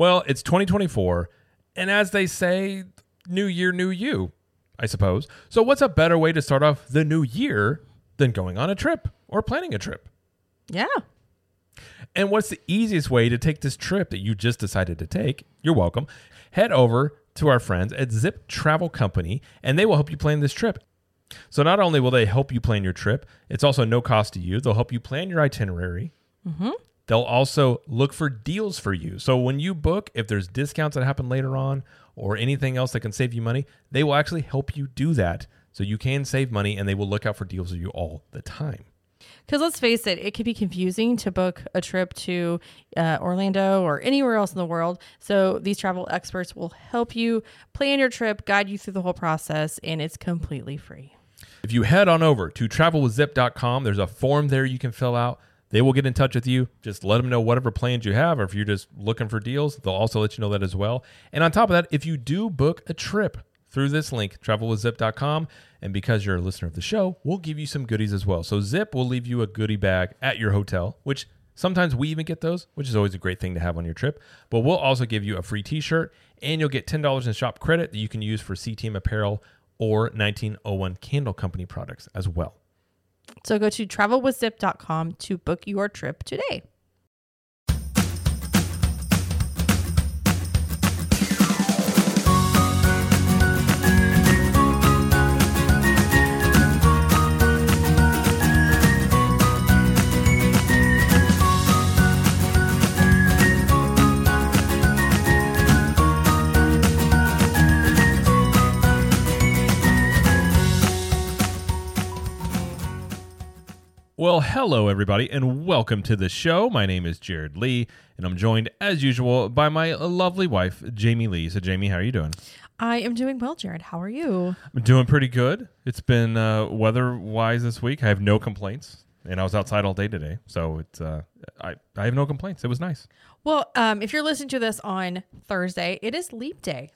Well, it's 2024, and as they say, new year, new you, I suppose. So, what's a better way to start off the new year than going on a trip or planning a trip? Yeah. And what's the easiest way to take this trip that you just decided to take? You're welcome. Head over to our friends at Zip Travel Company, and they will help you plan this trip. So, not only will they help you plan your trip, it's also no cost to you. They'll help you plan your itinerary. Mm-hmm. They'll also look for deals for you. So, when you book, if there's discounts that happen later on or anything else that can save you money, they will actually help you do that. So, you can save money and they will look out for deals for you all the time. Because let's face it, it can be confusing to book a trip to uh, Orlando or anywhere else in the world. So these travel experts will help you plan your trip, guide you through the whole process, and it's completely free. If you head on over to travelwithzip.com, there's a form there you can fill out. They will get in touch with you. Just let them know whatever plans you have, or if you're just looking for deals, they'll also let you know that as well. And on top of that, if you do book a trip through this link, travelwithzip.com, and because you're a listener of the show, we'll give you some goodies as well. So Zip will leave you a goodie bag at your hotel, which sometimes we even get those, which is always a great thing to have on your trip. But we'll also give you a free t-shirt, and you'll get $10 in shop credit that you can use for CTM apparel or 1901 Candle Company products as well. So go to travelwithzip.com to book your trip today. Well, hello everybody, and welcome to the show. My name is Jared Lee, and I'm joined as usual by my lovely wife, Jamie Lee. So, Jamie, how are you doing? I am doing well, Jared. How are you? I'm doing pretty good. It's been uh, weather-wise this week. I have no complaints, and I was outside all day today, so it's uh, I I have no complaints. It was nice. Well, um, if you're listening to this on Thursday, it is Leap Day.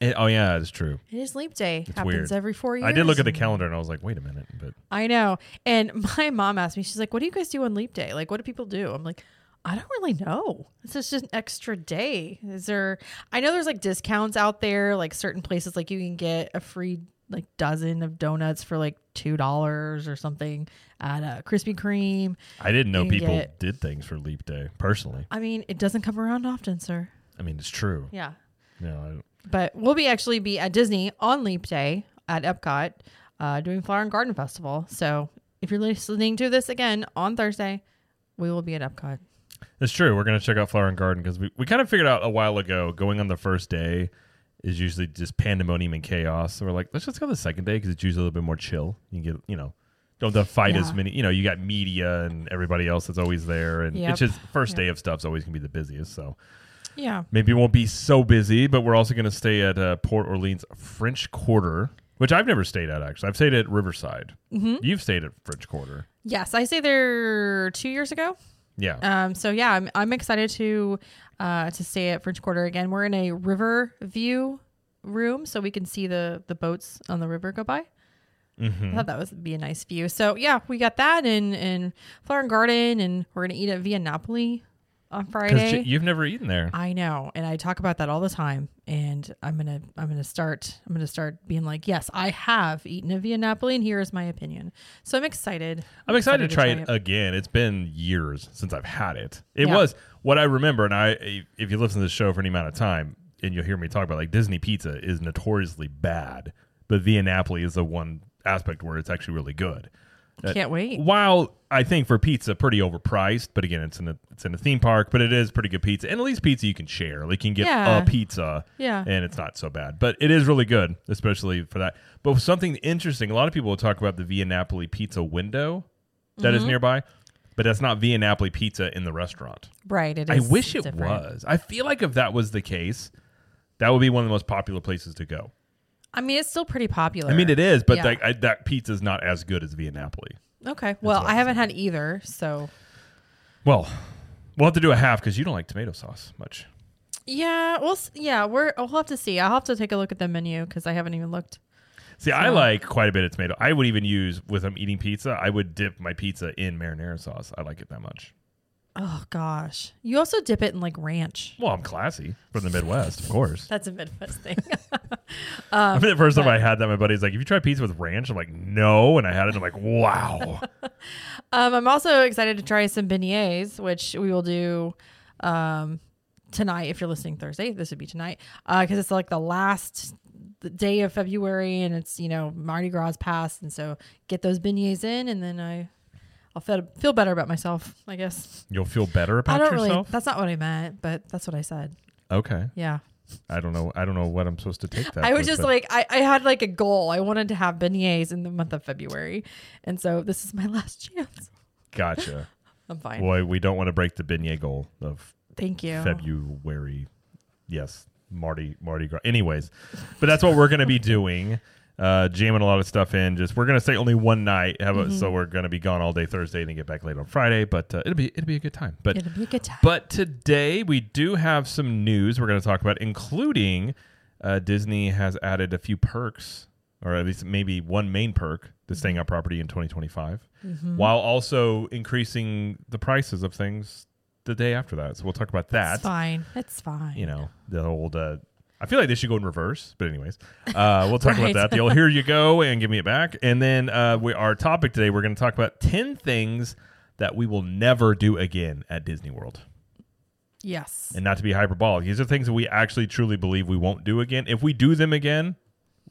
It- oh yeah, it's true. It is Leap Day. It's Happens weird. every four years. I did look at the calendar, and I was like, wait a minute, but I know. And my mom asked me, she's like, what do you guys do on Leap Day? Like, what do people do? I'm like, I don't really know. It's just an extra day. Is there, I know there's like discounts out there, like certain places, like you can get a free like dozen of donuts for like $2 or something at a Krispy Kreme. I didn't know people get- did things for Leap Day. Personally, I mean, it doesn't come around often, sir. I mean, it's true. Yeah. Know, But we'll be actually be at Disney on Leap Day at Epcot uh, doing Flower and Garden Festival. So if you're listening to this again on Thursday, we will be at Epcot. It's true. We're going to check out Flower and Garden because we, we kind of figured out a while ago going on the first day is usually just pandemonium and chaos. So we're like, let's just go the second day because it's usually a little bit more chill. You can get, you know, don't have to fight as many, you know, you got media and everybody else that's always there. And Yep. it's just first Yep. day of stuff's always going to be the busiest. So Yeah. maybe it won't be so busy, but we're also going to stay at uh, Port Orleans French Quarter, which I've never stayed at actually. I've stayed at Riverside. Mm-hmm. You've stayed at French Quarter. Yes, I stayed there two years ago. Yeah. Um, so yeah, I'm, I'm excited to uh, to stay at French Quarter again. We're in a river view room, so we can see the the boats on the river go by. Mhm. I thought that would be a nice view. So yeah, we got that in in Flower and Garden, and we're gonna eat at Via Napoli on Friday. you've never eaten there. I know, and I talk about that all the time. And I'm gonna I'm gonna start I'm gonna start being like, yes, I have eaten a Via Napoli, and here is my opinion. So I'm excited. I'm excited to try it again. It's been years since I've had it. It Yeah. was what I remember, and I if you listen to the show for any amount of time, and you'll hear me talk about like Disney pizza is notoriously bad, but Via Napoli is the one aspect where it's actually really good. Uh, Can't wait. While I think for pizza pretty overpriced, but again it's in a it's in a theme park, but it is pretty good pizza, and at least pizza you can share. Like you can get Yeah. a pizza, Yeah. and it's not so bad. But it is really good, especially for that. But something interesting, a lot of people will talk about the Via Napoli pizza window that is Mm-hmm. nearby, but that's not Via Napoli pizza in the restaurant. Right. It I is wish it different. was. I feel like if that was the case, that would be one of the most popular places to go. I mean, it's still pretty popular. I mean, it is, but Yeah. like I, that pizza is not as good as Via Napoli. Okay. Well, I haven't had either, so Well, we'll have to do a half because you don't like tomato sauce much. yeah. We'll yeah. We're we'll have to see. I'll have to take a look at the menu because I haven't even looked. See, I like quite a bit of tomato. I would even use with I'm eating pizza. I would dip my pizza in marinara sauce. I like it that much. Oh gosh. You also dip it in like ranch. Well, I'm classy from the Midwest, of course. That's a Midwest thing. I mean, the first time I had that, my buddy's like, "If you try pizza with ranch?" I'm like, "No," and I had it. And I'm like, "Wow." um, I'm also excited to try some beignets, which we will do um, tonight. If you're listening Thursday, this would be tonight because it's like the last day of February, and it's you know Mardi Gras passed, and so get those beignets in, and then I I'll feel feel better about myself. I guess You'll feel better about I don't yourself. really. That's not what I meant, but that's what I said. okay. Yeah, I don't know. I don't know what I'm supposed to take that. I was just like I, I had like a goal. I wanted to have beignets in the month of February, and so this is my last chance. gotcha. I'm fine. Boy, we don't want to break the beignet goal of Thank you. February. Yes, Marty Mardi Gras. Anyways, but that's what we're going to be doing. Uh, jamming a lot of stuff in. Just we're going to stay only one night. Have a, Mm-hmm. so we're going to be gone all day Thursday and then get back late on Friday. But uh, it'll be it'll be a good time. But It'll be a good time. but today we do have some news we're going to talk about, including uh, Disney has added a few perks, or at least maybe one main perk to staying on property in 2025, Mm-hmm. while also increasing the prices of things the day after that. So we'll talk about that. It's fine. It's fine. You know, the old. Uh, I feel like they should go in reverse, but anyways, uh, we'll talk Right. about that. The old "Here you go" and give me it back, and then uh, we our topic today. We're going to talk about ten things that we will never do again at Disney World Yes. and not to be hyperbolic. These are things that we actually truly believe we won't do again. If we do them again,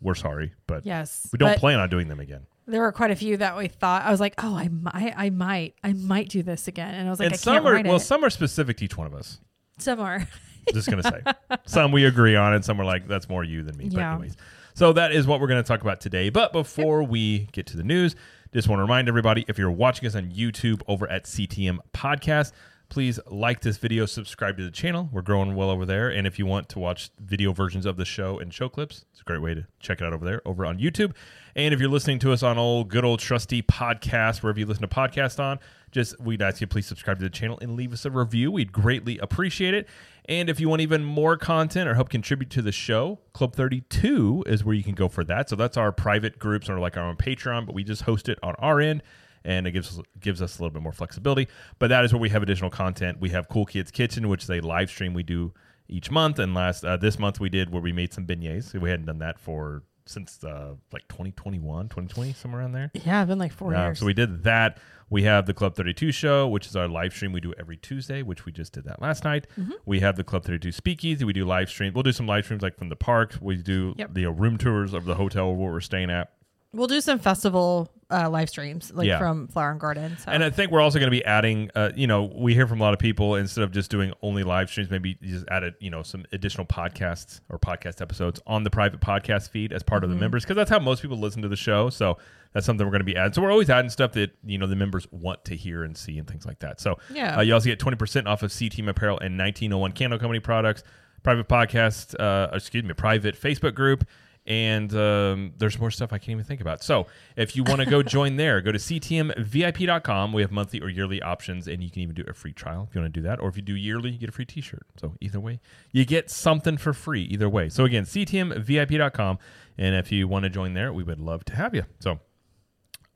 we're sorry, but yes. we don't plan on doing them again. There were quite a few that we thought I was like, oh, I might, I might, I might do this again, and I was like, and I some are well, it. some are specific to each one of us. Some are. Just gonna say, some we agree on, and some are like that's more you than me. But anyways, so that is what we're going to talk about today. But before we get to the news, just want to remind everybody if you're watching us on YouTube over at CTM Podcast. Please like this video, subscribe to the channel. We're growing well over there. And if you want to watch video versions of the show and show clips, it's a great way to check it out over there, over on YouTube. And if you're listening to us on old good old trusty podcast, wherever you listen to podcasts on, just we'd ask you please subscribe to the channel and leave us a review. We'd greatly appreciate it. And if you want even more content or help contribute to the show, Club 32 is where you can go for that. So that's our private groups or like our own Patreon, but we just host it on our end and it gives us gives us a little bit more flexibility. But that is where we have additional content. We have Cool Kids Kitchen, which is a live stream we do each month, and last uh, this month we did where we made some beignets. We hadn't done that for since uh, like 2021, 2020, somewhere around there. yeah, it's been like four Uh, years. so we did that. We have the Club 32 show, which is our live stream we do every Tuesday, which we just did that last night. Mm-hmm. We have the Club 32 Speakeasy. We do live streams. We'll do some live streams like from the park. We do Yep. the uh, room tours of the hotel where we're staying at. We'll do some festival uh, live streams, like Yeah. from Flower and Garden. So. And I think we're also going to be adding, uh, you know, we hear from a lot of people instead of just doing only live streams, maybe just added, you know, some additional podcasts or podcast episodes on the private podcast feed as part of the Mm-hmm. members because that's how most people listen to the show. So that's something we're going to be adding. So we're always adding stuff that you know the members want to hear and see and things like that. So Yeah. uh, you also get twenty percent off of CTM Apparel and nineteen oh one Candle Company products, private podcast, uh, excuse me, private Facebook group. And um, there's more stuff I can't even think about. So if you want to go join there, go to ctmvip.com. We have monthly or yearly options, and you can even do a free trial if you want to do that. Or if you do yearly, you get a free t shirt. So either way, you get something for free either way. So again, ctmvip.com. And if you want to join there, we would love to have you. So,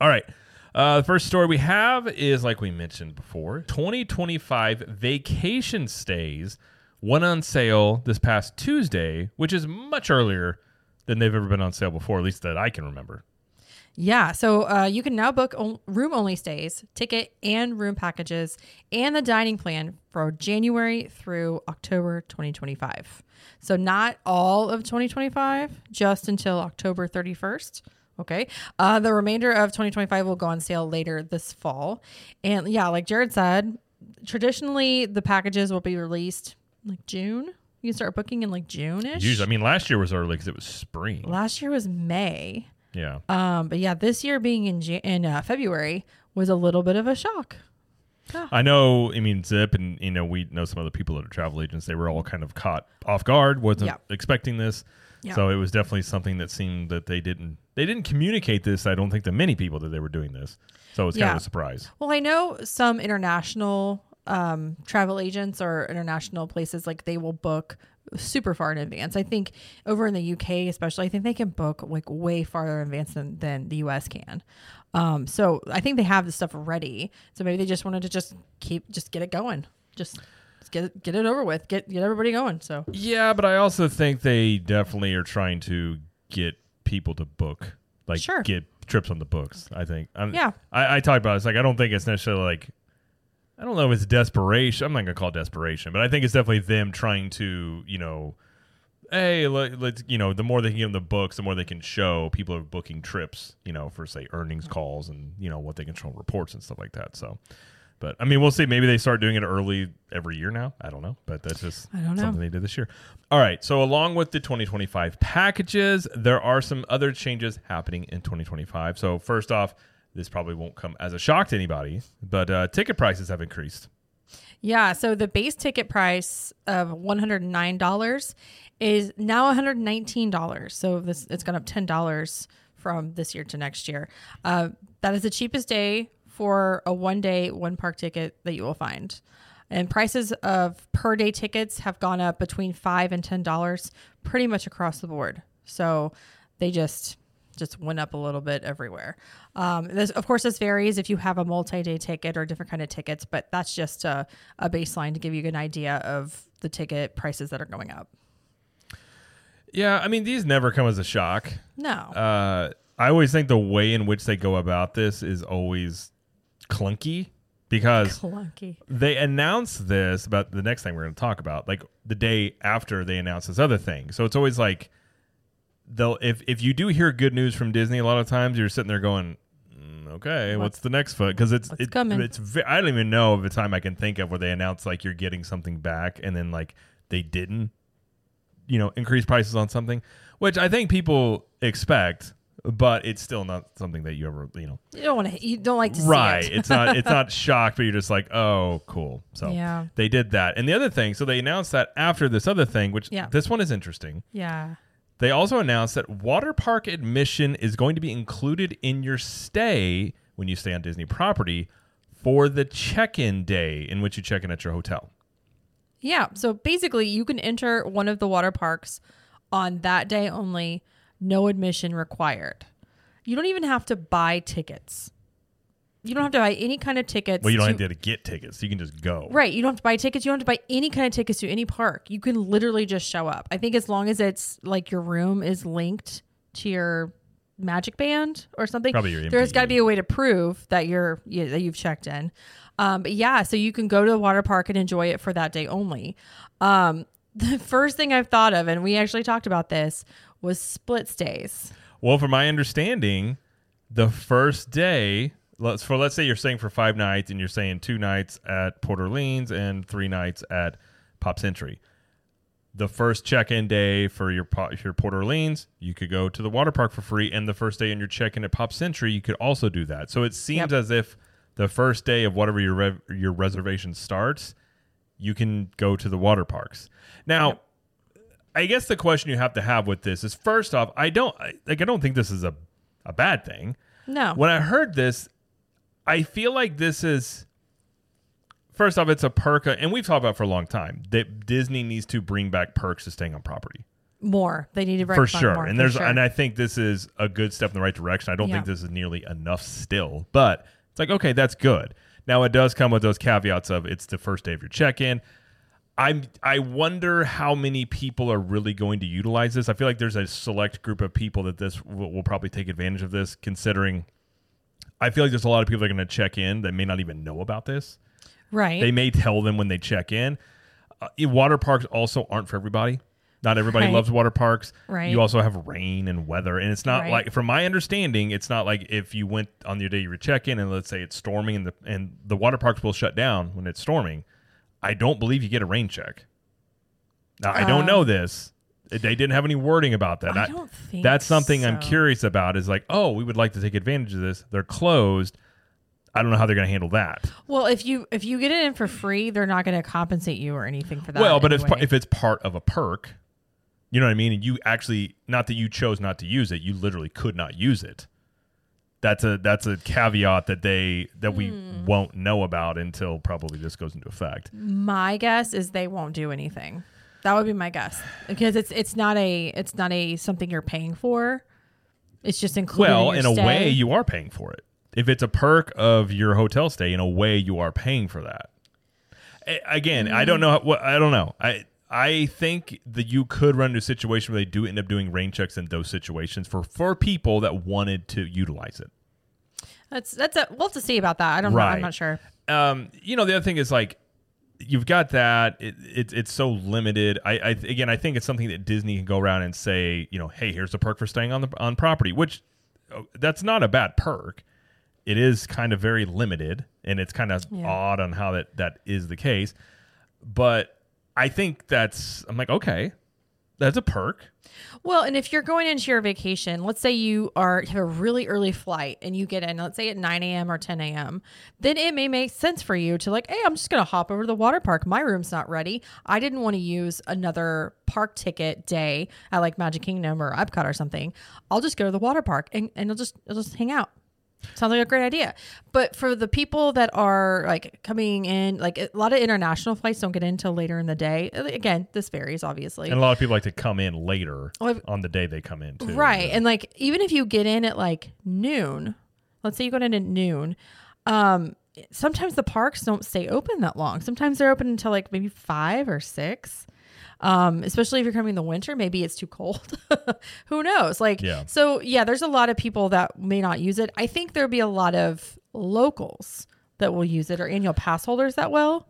all right. Uh, the first story we have is like we mentioned before 2025 vacation stays went on sale this past Tuesday, which is much earlier than they've ever been on sale before, at least that I can remember. Yeah, so uh, you can now book room only stays, ticket and room packages, and the dining plan for January through October 2025. So, not all of 2025, just until October 31st. Okay. Uh, the remainder of 2025 will go on sale later this fall. And yeah, like Jared said, traditionally the packages will be released like June. You can start booking in like June ish. Usually, I mean, last year was early because it was spring. Last year was May. Yeah. Um, but yeah, this year being in Jan- in uh, February was a little bit of a shock. I know, I mean, Zip and, you know, we know some other people that are travel agents. They were all kind of caught off guard, wasn't Yeah. expecting this. Yeah. So it was definitely something that seemed that they didn't they didn't communicate this. I don't think to many people that they were doing this. So it's kind of a surprise. Well, I know some international um, travel agents or international places like they will book super far in advance. I think over in the UK, especially, I think they can book like way farther in advance than, than the US can. Um, so I think they have the stuff ready. So maybe they just wanted to just keep, just get it going. Just, get it, get it over with. Get, get everybody going. So Yeah, but I also think they definitely are trying to get people to book, like Sure. get trips on the books. I think. I'm, Yeah. I, I talked about it. it's like I don't think it's necessarily like I don't know if it's desperation. I'm not gonna call it desperation, but I think it's definitely them trying to you know. Hey, let, let's you know. The more they can give them the books, the more they can show people are booking trips. You know, for say earnings calls and you know what they can show reports and stuff like that. So, but I mean, we'll see. Maybe they start doing it early every year now. I don't know, but that's just I don't know. something they did this year. All right. So along with the 2025 packages, there are some other changes happening in 2025. So first off, this probably won't come as a shock to anybody, but uh, ticket prices have increased. Yeah, so the base ticket price of $109 is now $119. So this it's gone up $10 from this year to next year. Uh, that is the cheapest day for a one day, one park ticket that you will find. And prices of per day tickets have gone up between five and ten dollars pretty much across the board. So they just just went up a little bit everywhere. Um, this, of course, this varies if you have a multi-day ticket or different kind of tickets, but that's just a, a baseline to give you an idea of the ticket prices that are going up. Yeah, I mean these never come as a shock. No, Uh, I always think the way in which they go about this is always clunky because clunky. they announce this about the next thing we're going to talk about like the day after they announce this other thing so it's always like they'll if if you do hear good news from disney a lot of times you're sitting there going "Mm, okay what's, the next foot because it's what's it, coming? it's i don't even know of a time i can think of where they announced like you're getting something back and then like they didn't you know increase prices on something which i think people expect but it's still not something that you ever you know You don't want to. You don't like to right see it. it's not it's not shocked but you're just like oh cool so Yeah. they did that and the other thing so they announced that after this other thing which Yeah. this one is interesting yeah. They also announced that water park admission is going to be included in your stay when you stay on disney property for the check-in day in which you check in at your hotel Yeah. So basically, you can enter one of the water parks on that day only, no admission required. You don't even have to buy tickets. You don't have to buy any kind of tickets. well you don't to- have to get tickets you can just go Right. You don't have to buy tickets. You don't have to buy any kind of tickets to any park. You can literally just show up. I think as long as it's like your room is linked to your magic band or something, Probably your there's got to be a way to prove that you're you, that you've checked in. Um, but yeah, so you can go to the water park and enjoy it for that day only. Um, the first thing I've thought of, and we actually talked about this, was split stays. Well, from my understanding, the first day, let's for let's say you're staying for five nights and you're staying two nights at Port Orleans and three nights at Pop Century. The first check-in day for your your Port Orleans, you could go to the water park for free, and the first day in your check-in at Pop Century, you could also do that. So it seems Yep. as if the first day of whatever your rev- your reservation starts, you can go to the water parks. Now, Yep. I guess the question you have to have with this is first off, I don't I- like I don't think this is a a bad thing. No. When I heard this, I feel like this is first off it's a perk and we've talked about it for a long time that Disney needs to bring back perks to staying on property. more. They need to bring for sure. more, and for there's sure. and I think this is a good step in the right direction. I don't think this is nearly enough still, but it's like okay, that's good. Now it does come with those caveats of it's the first day of your check-in. I'm I wonder how many people are really going to utilize this. I feel like there's a select group of people that this will, will probably take advantage of this considering I feel like there's a lot of people that are going to check in that may not even know about this. right. They may tell them when they check in. Uh, water parks also aren't for everybody. Not everybody Right. loves water parks. Right. You also have rain and weather, and it's not Right. like, from my understanding, it's not like if you went on your day you were check-in and let's say it's storming and the and the water parks will shut down when it's storming. I don't believe you get a rain check. Now I don't Um, know this. They didn't have any wording about that. I don't think that's something I'm curious about. Is like, oh, we would like to take advantage of this. They're closed. I don't know how they're going to handle that. Well, if you if you get it in for free, they're not going to compensate you or anything for that. well, but if, anyway. if it's part of a perk, you know what I mean? And you actually, not that you chose not to use it, you literally could not use it. That's a that's a caveat that they that we Hmm. won't know about until probably this goes into effect. my guess is they won't do anything. That would be my guess because it's it's not a it's not a something you're paying for. It's just included. Well, in, in a stay. way, you are paying for it. If it's a perk of your hotel stay, in a way, you are paying for that. A- Again, I don't know. How, what I don't know. I I think that you could run into a situation where they do end up doing rain checks in those situations for for people that wanted to utilize it. that's that's a, we'll have to see about that. I don't know. Right. I'm not sure. um, you know, the other thing is like you've got that. It, it, it's so limited. I, I again, I think it's something that Disney can go around and say, you know, hey, here's a perk for staying on the on property, which uh, that's not a bad perk. It is kind of very limited, and it's kind of Yeah. odd on how that that is the case. But I think that's I'm like, okay, that's a perk. Well, and if you're going into your vacation, let's say you are have a really early flight and you get in, let's say at 9 a.m. or 10 a.m., then it may make sense for you to like, hey, I'm just gonna hop over to the water park. My room's not ready. I didn't want to use another park ticket day at like Magic Kingdom or Epcot or something. I'll just go to the water park and, and I'll just I'll just hang out. Sounds like a great idea. But for the people that are like coming in, like a lot of international flights don't get in till later in the day. Again, this varies obviously. And a lot of people like to come in later Well, on the day they come in, too. Right. And like even if you get in at like noon, let's say you go in at noon, um sometimes the parks don't stay open that long. Sometimes they're open until like maybe 5 or 6. Um especially if you're coming in the winter, maybe it's too cold. Who knows? Like Yeah. so yeah, there's a lot of people that may not use it. I think there'll be a lot of locals that will use it or annual pass holders that will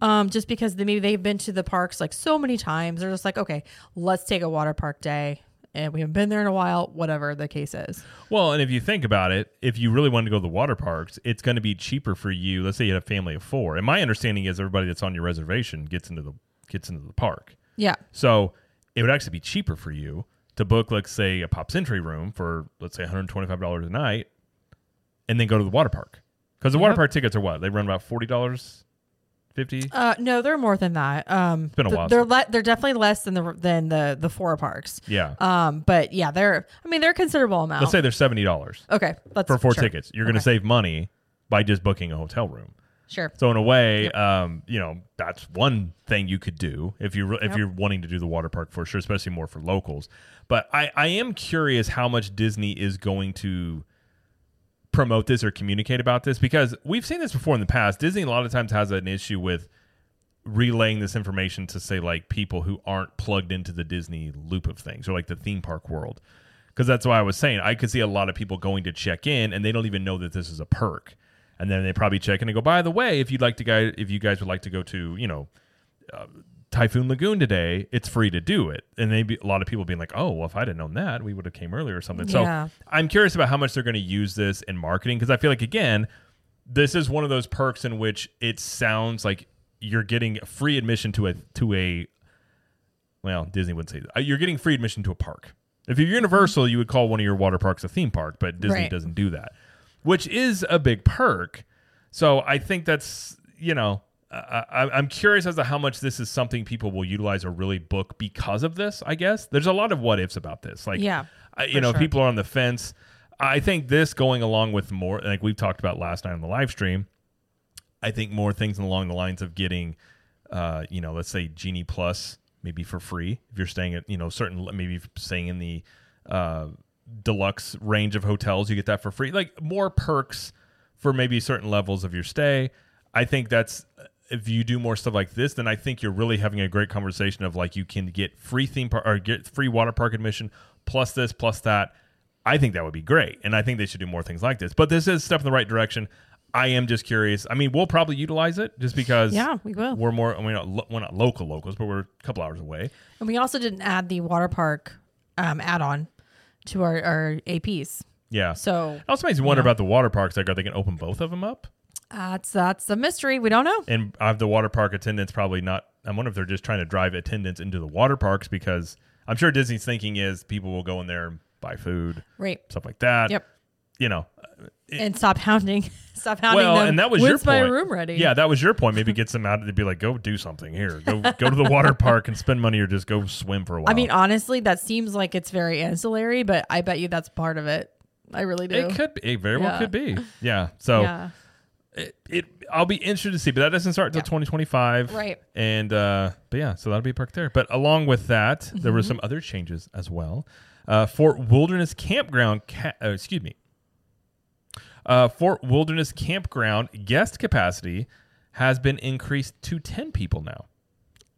um, just because they, maybe they've been to the parks like so many times. They're just like, okay, let's take a water park day. And we haven't been there in a while, whatever the case is. Well, and if you think about it, if you really want to go to the water parks, it's going to be cheaper for you. Let's say you had a family of four, and my understanding is everybody that's on your reservation gets into the gets into the park. Yeah. So it would actually be cheaper for you to book, let's say, a Pop Century room for let's say one hundred twenty five dollars a night, and then go to the water park because the water park tickets are what they run about forty dollars, fifty. Uh, no, they're more than that. Um, it's been a while They're le- they're definitely less than the than the the four parks. Yeah, Um, but yeah, they're. I mean, they're a considerable amount. let's say they're seventy dollars okay, for four sure. tickets. You're going to save money by just booking a hotel room. Sure. So in a way, um, you know, that's one thing you could do if you if Yep. you're wanting to do the water park for sure, especially more for locals. But I I am curious how much Disney is going to promote this or communicate about this because we've seen this before in the past. Disney a lot of times has an issue with relaying this information to say like people who aren't plugged into the Disney loop of things or like the theme park world. Because that's why I was saying I could see a lot of people going to check in and they don't even know that this is a perk. And then they probably check in and go, by the way, if you'd like to guys, if you guys would like to go to, you know, uh, Typhoon Lagoon today, it's free to do it. And maybe a lot of people being like, oh, well, if I'd have known that, we would have came earlier or something. Yeah. So I'm curious about how much they're going to use this in marketing because I feel like again, this is one of those perks in which it sounds like you're getting free admission to a to a well, Disney wouldn't say that. Uh, You're getting free admission to a park. If you're Universal, you would call one of your water parks a theme park, but Disney Right. doesn't do that, which is a big perk. So I think that's you know I, I, I'm curious as to how much this is something people will utilize or really book because of this. I guess there's a lot of what ifs about this. Like Yeah, I, you know, sure. people are on the fence. I think this going along with more, like we've talked about last night on the live stream. I think more things along the lines of getting, uh, you know, let's say Genie Plus maybe for free if you're staying at, you know, certain maybe staying in the uh, deluxe range of hotels, you get that for free. Like more perks for maybe certain levels of your stay. I think that's if you do more stuff like this, then I think you're really having a great conversation of like you can get free theme park or get free water park admission plus this plus that. I think that would be great, and I think they should do more things like this. But this is a step in the right direction. I am just curious. I mean, we'll probably utilize it just because Yeah, we will. We're more. I mean, lo- we're not local locals, but we're a couple hours away. And we also didn't add the water park um, add-on to our, our APs. Yeah. So It also makes me wonder Yeah. about the water parks. Like, are they going to open both of them up? that's that's a mystery. We don't know. And I have the water park attendants probably not. I wonder if they're just trying to drive attendants into the water parks because I'm sure Disney's thinking is people will go in there and buy food, Right. stuff like that. Yep. You know, And stop hounding. Stop hounding well, them. and that was When's your my point. room ready? Yeah, that was your point. Maybe get them out to be like, go do something here. Go go to the water park and spend money, or just go swim for a while. I mean, honestly, that seems like it's very ancillary, but I bet you that's part of it. I really do. it could be. It very well could be. Yeah. So yeah. it, it I'll be interested to see, but that doesn't start until Yeah. 2025. Right. And uh, but yeah, so that'll be perk there. But along with that, there were some other changes as well. Uh, Fort Wilderness Campground, ca- uh, excuse me, uh, Fort Wilderness Campground guest capacity has been increased to 10 people now.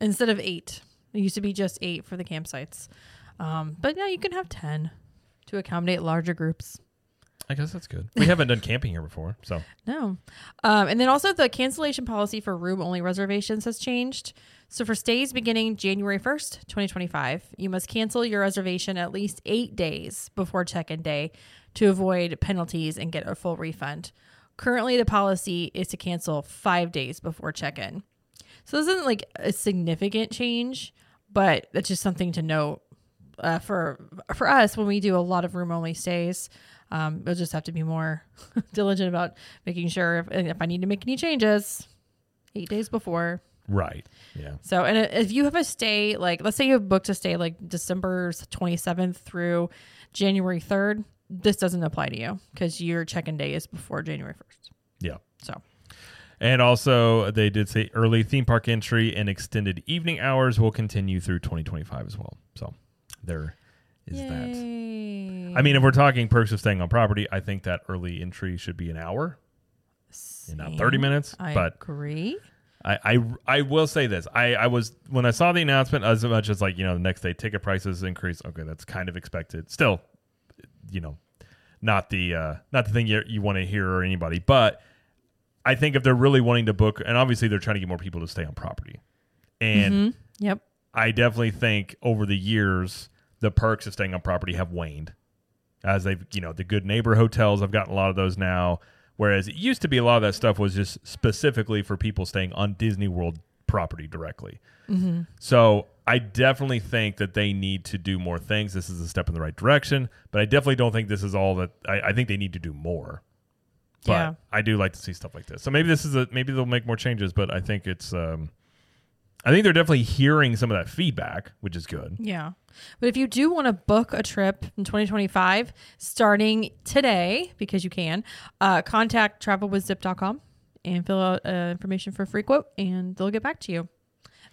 Instead of eight, it used to be just eight for the campsites. Um, but now you can have ten to accommodate larger groups. I guess that's good. We haven't done camping here before, so No. Um, and then also the cancellation policy for room only reservations has changed. So for stays beginning January 1st, 2025, you must cancel your reservation at least eight days before check in day to avoid penalties and get a full refund. Currently, the policy is to cancel five days before check in. So this isn't like a significant change, but that's just something to note uh, for for us when we do a lot of room only stays. Um, we'll just have to be more diligent about making sure if, if I need to make any changes, eight days before. right, yeah, So, and if you have a stay, like let's say you have booked a stay like December 27th through January 3rd, this doesn't apply to you because your check-in day is before January 1st. yeah. So, And also, they did say early theme park entry and extended evening hours will continue through 2025 as well. So there is that. I mean, if we're talking perks of staying on property, I think that early entry should be an hour and not 30 minutes. I but agree. I, I, I will say this. I, I was, when I saw the announcement, as much as like, you know, the next day ticket prices increase. Okay, that's kind of expected. Still, you know, not the, uh, not the thing you, you want to hear or anybody. But I think if they're really wanting to book, and obviously they're trying to get more people to stay on property. And Mhm. Yep. I definitely think over the years the perks of staying on property have waned. As they've, you know, the good neighbor hotels, I've gotten a lot of those now. Whereas it used to be a lot of that stuff was just specifically for people staying on Disney World property directly. Mm-hmm. So I definitely think that they need to do more things. This is a step in the right direction, but I definitely don't think this is all that. I, I think they need to do more. But Yeah. I do like to see stuff like this. So maybe this is a maybe they'll make more changes, but I think it's um I think they're definitely hearing some of that feedback, which is good. Yeah. But if you do want to book a trip in 2025, starting today, because you can, uh, contact travelwithzip.com and fill out uh, information for a free quote, and they'll get back to you.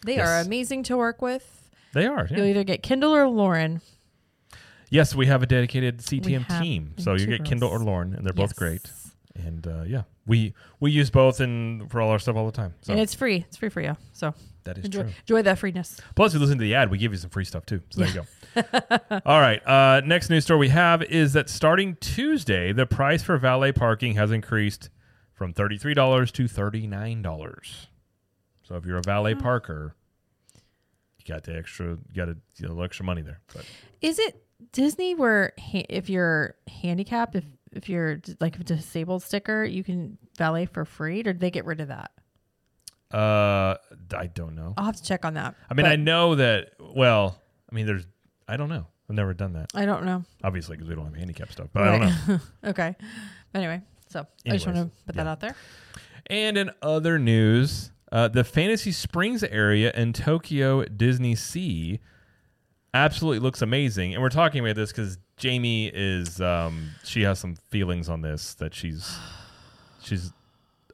They are amazing to work with. They are. yeah. You'll either get Kindle or Lauren. Yes, we have a dedicated CTM team. So you get. Kindle or Lauren, and they're both great. And uh, yeah, we we use both and for all our stuff all the time. So And it's free. It's free for you. So that is enjoy, true. enjoy that freeness. Plus, if you listen to the ad, we give you some free stuff too. So there you go. All right. Uh, next news story we have is that starting Tuesday, the price for valet parking has increased from thirty-three dollars to thirty-nine dollars. So if you're a valet Hmm. parker, you got the extra, you got a you know, extra money there. But Is it Disney where ha- if you're handicapped, if if you're like a disabled sticker, you can valet for free, or did they get rid of that? uh, I don't know. I'll have to check on that. I mean, I know that. Well, I mean, there's. I don't know. I've never done that, I don't know. obviously, because we don't have handicap stuff. But I don't know. okay. Anyway, so I just want to put yeah. that out there. And in other news, uh, the Fantasy Springs area in Tokyo DisneySea absolutely looks amazing. And we're talking about this because Jamie is um, she has some feelings on this that she's she's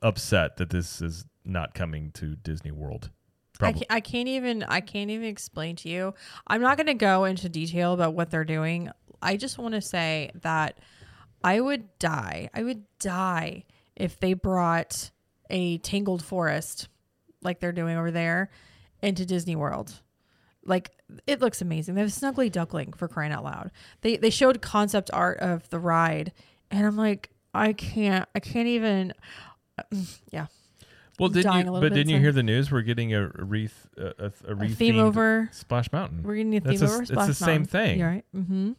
upset that this is not coming to Disney World. I can't, I can't even I can't even explain to you. I'm not going to go into detail about what they're doing. I just want to say that I would die. I would die if they brought a tangled forest like they're doing over there into Disney World. Like it looks amazing. They have Snuggly Duckling for crying out loud. They they showed concept art of the ride, and I'm like, I can't, I can't even. Yeah, well, didn't you? But didn't you hear the news? We're getting a wreath, a, a, a a theme over. Splash Mountain. We're getting a That's theme a- over it's Splash the same thing. You're right. Mm-hmm.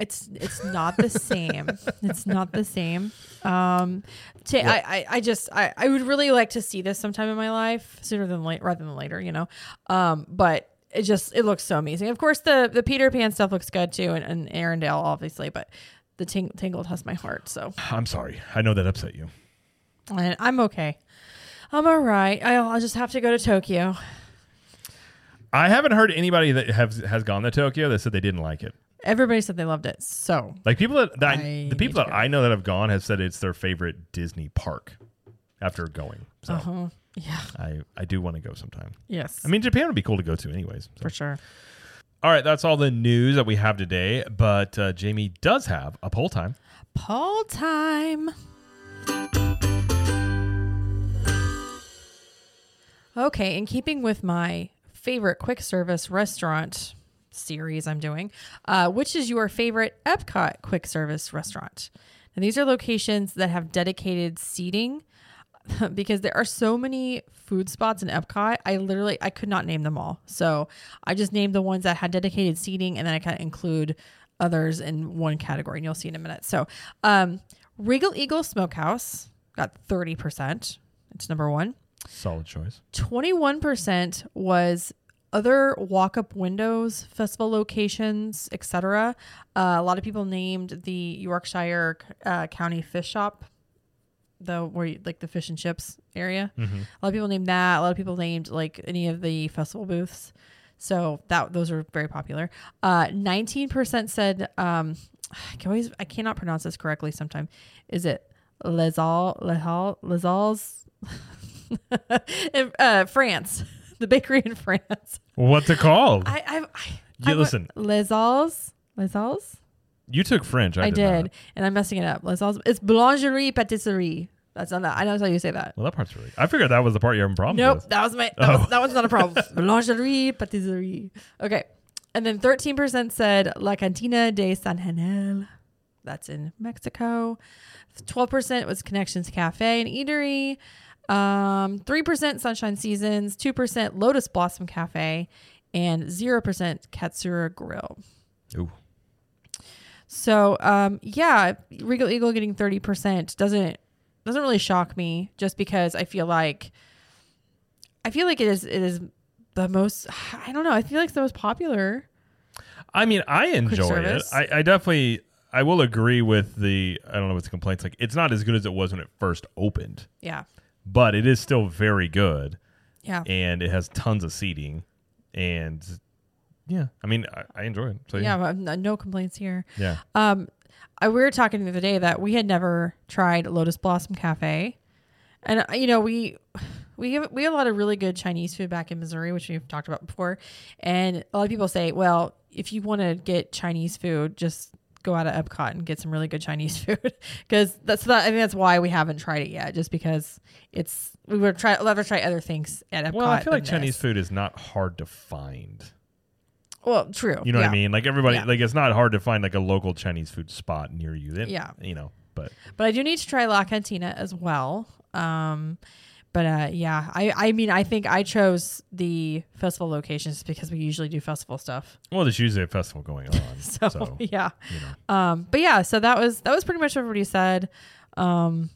It's it's not the same. it's not the same. Um, I, I I just I, I would really like to see this sometime in my life sooner than late rather than later. You know, um, but it just it looks so amazing. Of course, the the Peter Pan stuff looks good too, and, and Arendelle obviously, but the ting- Tangled has my heart. So I'm sorry. I know that upset you. and I'm okay. I'm all right. I'll, I'll just have to go to Tokyo. I haven't heard anybody that has has gone to Tokyo that said they didn't like it. Everybody said they loved it. So Like people that, that I the people that go. I know that have gone have said it's their favorite Disney park. after going. So Uh-huh. Yeah. I I do want to go sometime. Yes. I mean, Japan would be cool to go to, anyways. so. for sure. All right, that's all the news that we have today. But uh, Jamie does have a poll time. Poll time. Okay, in keeping with my favorite quick service restaurant series I'm doing, uh, which is your favorite Epcot quick service restaurant? And these are locations that have dedicated seating because there are so many food spots in Epcot. I literally I could not name them all. So I just named the ones that had dedicated seating and then I kind of include others in one category and you'll see in a minute. So um Regal Eagle Smokehouse got 30%. It's number one. Solid choice. 21% was other walk-up windows festival locations etc uh, a lot of people named the yorkshire uh, county fish shop the where you, like the fish and chips area. Mm-hmm. a lot of people named that. A lot of people named like any of the festival booths. So that those are very popular. Uh 19% said um i can always i cannot pronounce this correctly sometime. Is it lesal lesal lesals in uh, france the bakery in france What's it called? i i, I You I listen. lesals lesals you took French. I, I, did. did, and I'm messing it up. Lesals, it's boulangerie patisserie. That's not that. I know that's how you say that. Well, that part's really. I figured that was the part you're having problems Nope, with. that was my that, Oh. was, that one's not a problem. Boulangerie, patisserie. Okay, and then 13% said La Cantina de San Angel. That's in Mexico. 12% was Connections Cafe and Eatery. Um, 3% Sunshine Seasons. 2% Lotus Blossom Cafe, and 0% Katsura Grill. Ooh. So um, yeah, Regal Eagle getting thirty percent doesn't doesn't really shock me, just because I feel like I feel like it is it is the most I don't know I feel like it's the most popular. I mean, I enjoy it. I, I definitely. I will agree with the. I don't know what's the complaints. Like, it's not as good as it was when it first opened, Yeah, but it is still very good, yeah, and it has tons of seating, and yeah, I mean, I, I enjoy it. So yeah. yeah, no- No complaints here. yeah. Um, I, we were talking the other day that we had never tried Lotus Blossom Cafe, and uh, you know we we have we have a lot of really good Chinese food back in Missouri, which we've talked about before, and a lot of people say, well, if you want to get Chinese food, just go out of Epcot and get some really good Chinese food because that's that. I think that's why we haven't tried it yet, just because it's we would try love to try other things at Epcot. Well, I feel like than Chinese food is not hard to find. Well, true. You know what. I mean? Like everybody, Yeah. like it's not hard to find like a local Chinese food spot near you. Then, Yeah. you know. But But I do need to try La Cantina as well. Um, but uh, yeah, I, I mean, I think I chose the festival locations because we usually do festival stuff. well, there's usually a festival going on, So, so, yeah, you know. um, but yeah, so that was that was pretty much what everybody said. Um,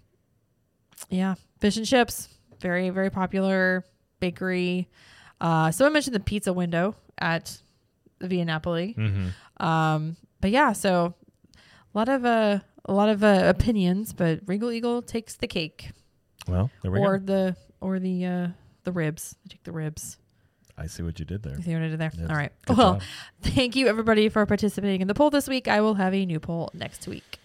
yeah, fish and chips, very very popular bakery. Uh, someone mentioned the pizza window at the Via Napoli. hmm Um, but yeah, so a lot of uh, a lot of uh, opinions, but Regal Eagle takes the cake, Well, there we or go. the or the uh, the ribs. They take the ribs. I see what you did there. You see what I did there? Yes. All right. Good well, job. thank you everybody for participating in the poll this week. I will have a new poll next week.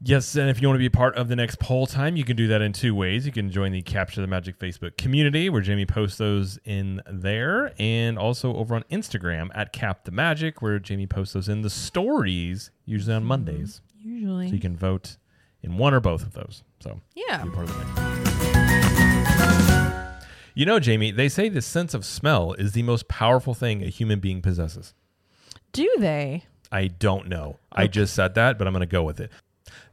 Yes, and if you want to be part of the next poll time, you can do that in two ways. You can join the Capture the Magic Facebook community where Jamie posts those in there, and also over on Instagram at Cap the Magic where Jamie posts those in the stories, usually on Mondays. Usually, So you can vote in one or both of those. So yeah. be part of the mix. You know, Jamie, they say the sense of smell is the most powerful thing a human being possesses. Do they? I don't know. I just said that, but I'm going to go with it.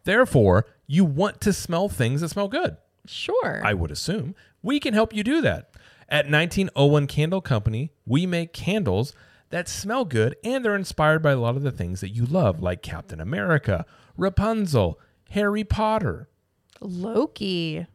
Therefore, you want to smell things that smell good. Sure. I would assume. We can help you do that. At 1901 Candle Company, we make candles that smell good and they're inspired by a lot of the things that you love, like Captain America, Rapunzel, Harry Potter. Loki.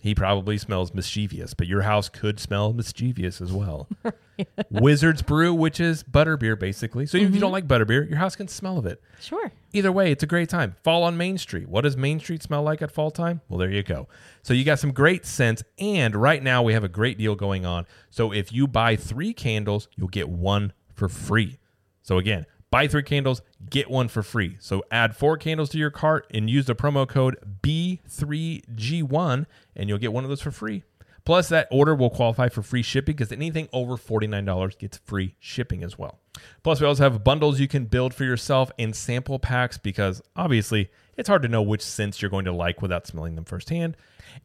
He probably smells mischievous, but your house could smell mischievous as well. Wizard's Brew, which is butterbeer, basically. So if you mm-hmm. don't like butterbeer, your house can smell of it. Sure. Either way, it's a great time. Fall on Main Street. What does Main Street smell like at fall time? Well, there you go. So you got some great scents, and right now we have a great deal going on. So if you buy three candles, you'll get one for free. So again, Buy three candles, get one for free. So add four candles to your cart and use the promo code B3G1 and you'll get one of those for free. Plus, that order will qualify for free shipping because anything over $49 gets free shipping as well. Plus, we also have bundles you can build for yourself and sample packs because obviously it's hard to know which scents you're going to like without smelling them firsthand.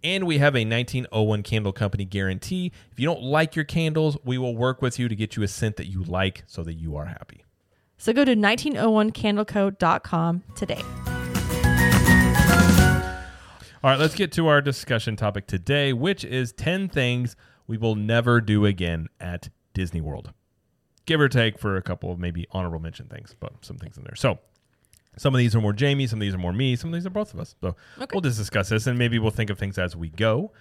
And we have a 1901 Candle Company guarantee. If you don't like your candles, we will work with you to get you a scent that you like so that you are happy. So go to 1901candleco.com today. All right, let's get to our discussion topic today, which is 10 things we will never do again at Disney World. Give or take for a couple of maybe honorable mention things, but some things in there. So, some of these are more Jamie, some of these are more me, some of these are both of us. So, Okay. we'll just discuss this and maybe we'll think of things as we go.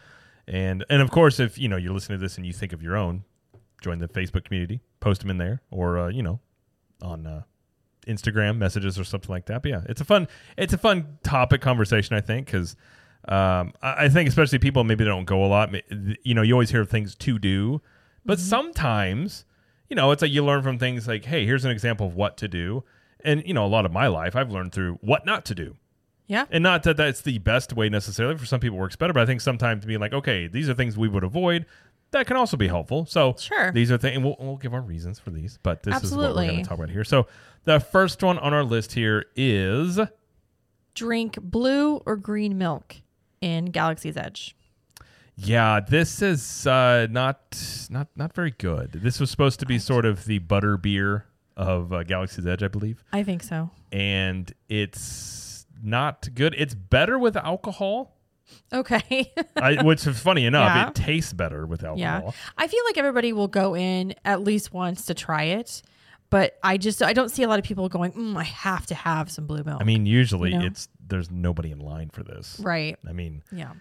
And and of course, if you know you're listening to this and you think of your own, join the Facebook community, post them in there, or uh, you know, on uh, Instagram messages or something like that. But yeah, it's a fun it's a fun topic conversation. I think because um, I, I think especially people maybe don't go a lot. You know, you always hear things to do, but sometimes you know it's like you learn from things like, hey, here's an example of what to do. And you know, a lot of my life I've learned through what not to do. Yeah. And not that that's the best way necessarily. For some people, it works better. But I think sometimes being like, okay, these are things we would avoid. That can also be helpful. So Sure. these are things, and we'll, we'll give our reasons for these. But this is what we're going to talk about here. So the first one on our list here is Drink blue or green milk in Galaxy's Edge. yeah. This is uh, not not not very good. This was supposed to be sort of the butter beer of uh, Galaxy's Edge, I believe, I think so. and it's not good. It's better with alcohol. Okay. I, which is funny enough, Yeah. it tastes better with alcohol. yeah. I feel like everybody will go in at least once to try it, but I just I don't see a lot of people going, mm, I have to have some blue milk. I mean, usually You know? it's there's nobody in line for this. right. I mean, Yeah.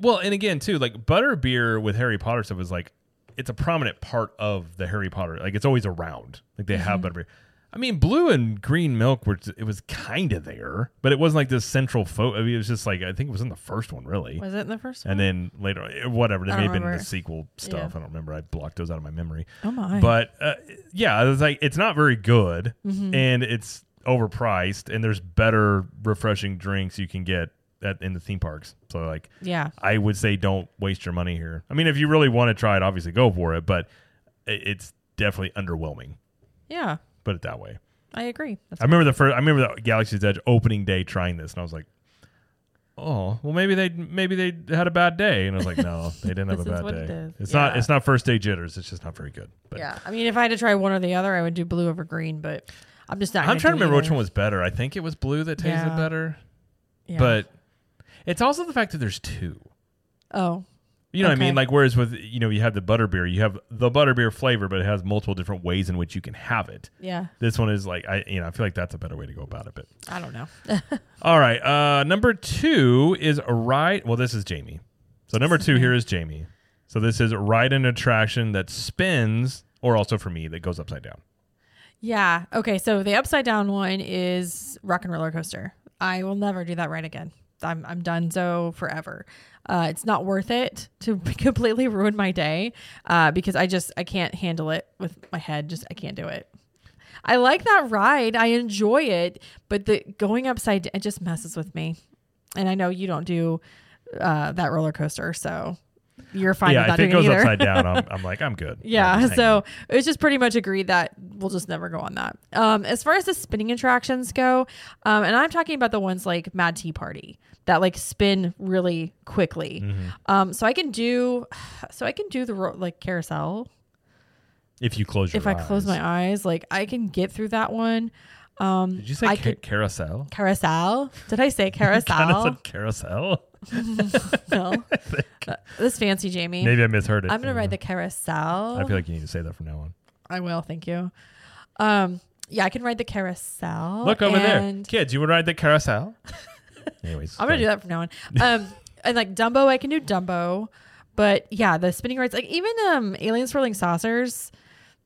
well, and again too, like butter beer with Harry Potter stuff is like it's a prominent part of the Harry Potter. Like it's always around. Like they Mm-hmm. have butter beer. I mean, blue and green milk were it was kind of there, but it wasn't like this central fo I mean, it was just like I think it was in the first one really. Was it in the first one? And then later, eh, whatever, there may have been the sequel stuff. Yeah. I don't remember. I blocked those out of my memory. oh my. But uh, yeah, it's like it's not very good, Mm-hmm. and it's overpriced, and there's better refreshing drinks you can get at in the theme parks. So like, yeah. I would say don't waste your money here. I mean, if you really want to try it, obviously go for it, but it, it's definitely underwhelming. Yeah. Put it that way. I agree. That's I remember the first. I remember the Galaxy's Edge opening day trying this, and I was like. Oh well, maybe they maybe they had a bad day, and I was like, no, they didn't have a bad day. it. It's not it's not first day jitters. It's just not very good. But yeah. I mean, if I had to try one or the other, I would do blue over green, but I'm just not. I'm trying to remember which one was better. I think it was blue that tasted Yeah. better, Yeah. but it's also the fact that there's two. oh, You know what I mean? Like whereas with you know you have the butterbeer, you have the butterbeer flavor, but it has multiple different ways in which you can have it. yeah. This one is like I you know I feel like that's a better way to go about it. But I don't know. all right, uh, number two is ride. Well, this is Jamie. So number two here is Jamie. So this is ride an attraction that spins, or also for me that goes upside down. Yeah. Okay. So the upside down one is Rock and Roller Coaster. I will never do that right again. I'm I'm done so forever. Uh, it's not worth it to completely ruin my day uh, because I just I can't handle it with my head. Just I can't do it. I like that ride. I enjoy it, but the going upside it just messes with me. And I know you don't do uh, that roller coaster, so you're fine yeah, if it goes either. upside down, I'm, I'm like I'm good. Yeah, I'm so it's just pretty much agreed that we'll just never go on that. Um, as far as the spinning attractions go, um, and I'm talking about the ones like Mad Tea Party that like spin really quickly. Mm-hmm. Um, so I can do, so I can do the ro- like carousel if you close your eyes. if I close my eyes. Like I can get through that one. Um, Did you say I ca- could- carousel? carousel? Did I say Kind of carousel? said carousel. no, Uh, this fancy Jamie. Maybe I misheard it. I'm gonna ride the carousel. I feel like you need to say that from now on. I will. Thank you. Um, yeah, I can ride the carousel. Look over there, kids. You would ride the carousel. Anyways, I'm gonna do that from now on. Um, and like Dumbo, I can do Dumbo, but yeah, the spinning rides, like even um, Alien Swirling Saucers,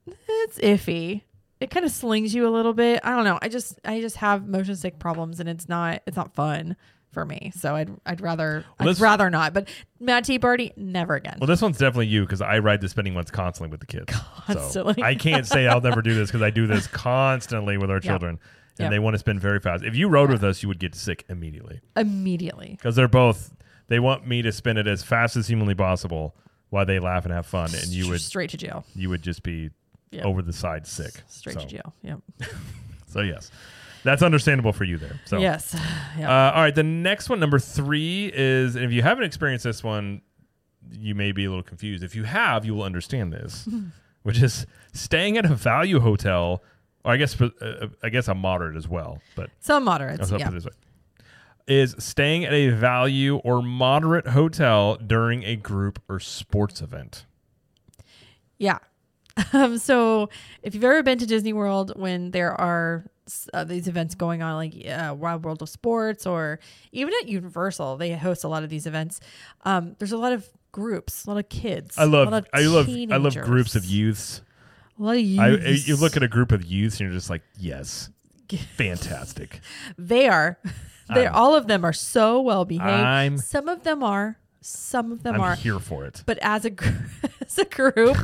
it's iffy. It kind of slings you a little bit. I don't know. I just I just have motion sick problems, and it's not it's not fun for me. So I'd I'd rather Well, I'd rather not. But Mad Tea Party, never again. Well, this one's definitely you because I ride the spinning ones constantly with the kids. Constantly. So I can't say I'll never do this because I do this constantly with our children, and Yeah. they want to spin very fast. If you rode with us, you would get sick immediately Immediately. because they're both. They want me to spin it as fast as humanly possible while they laugh and have fun, and you would straight to jail. you would just be Yeah. over the side sick. Straight so, to jail. Yep. So yes, that's understandable for you there. So Yes. Yeah. Uh, all right, the next one, number three, is and if you haven't experienced this one, you may be a little confused. If you have, you will understand this, which is staying at a value hotel, or I guess uh, I guess a moderate as well, but Some moderates. I'll Yeah. put it this way. Is staying at a value or moderate hotel during a group or sports event. Yeah. Um, so if you've ever been to Disney World when there are uh, these events going on, like uh, Wide World of Sports, or even at Universal, they host a lot of these events. Um, there's a lot of groups, a lot of kids. I a love, lot of I love, I love teenagers, groups of youths. A lot of I, youths. you look at a group of youths and you're just like, yes, fantastic. They are. They all of them are so well behaved. I'm- Some of them are. Some of them I'm are. here for it. but as a as a group,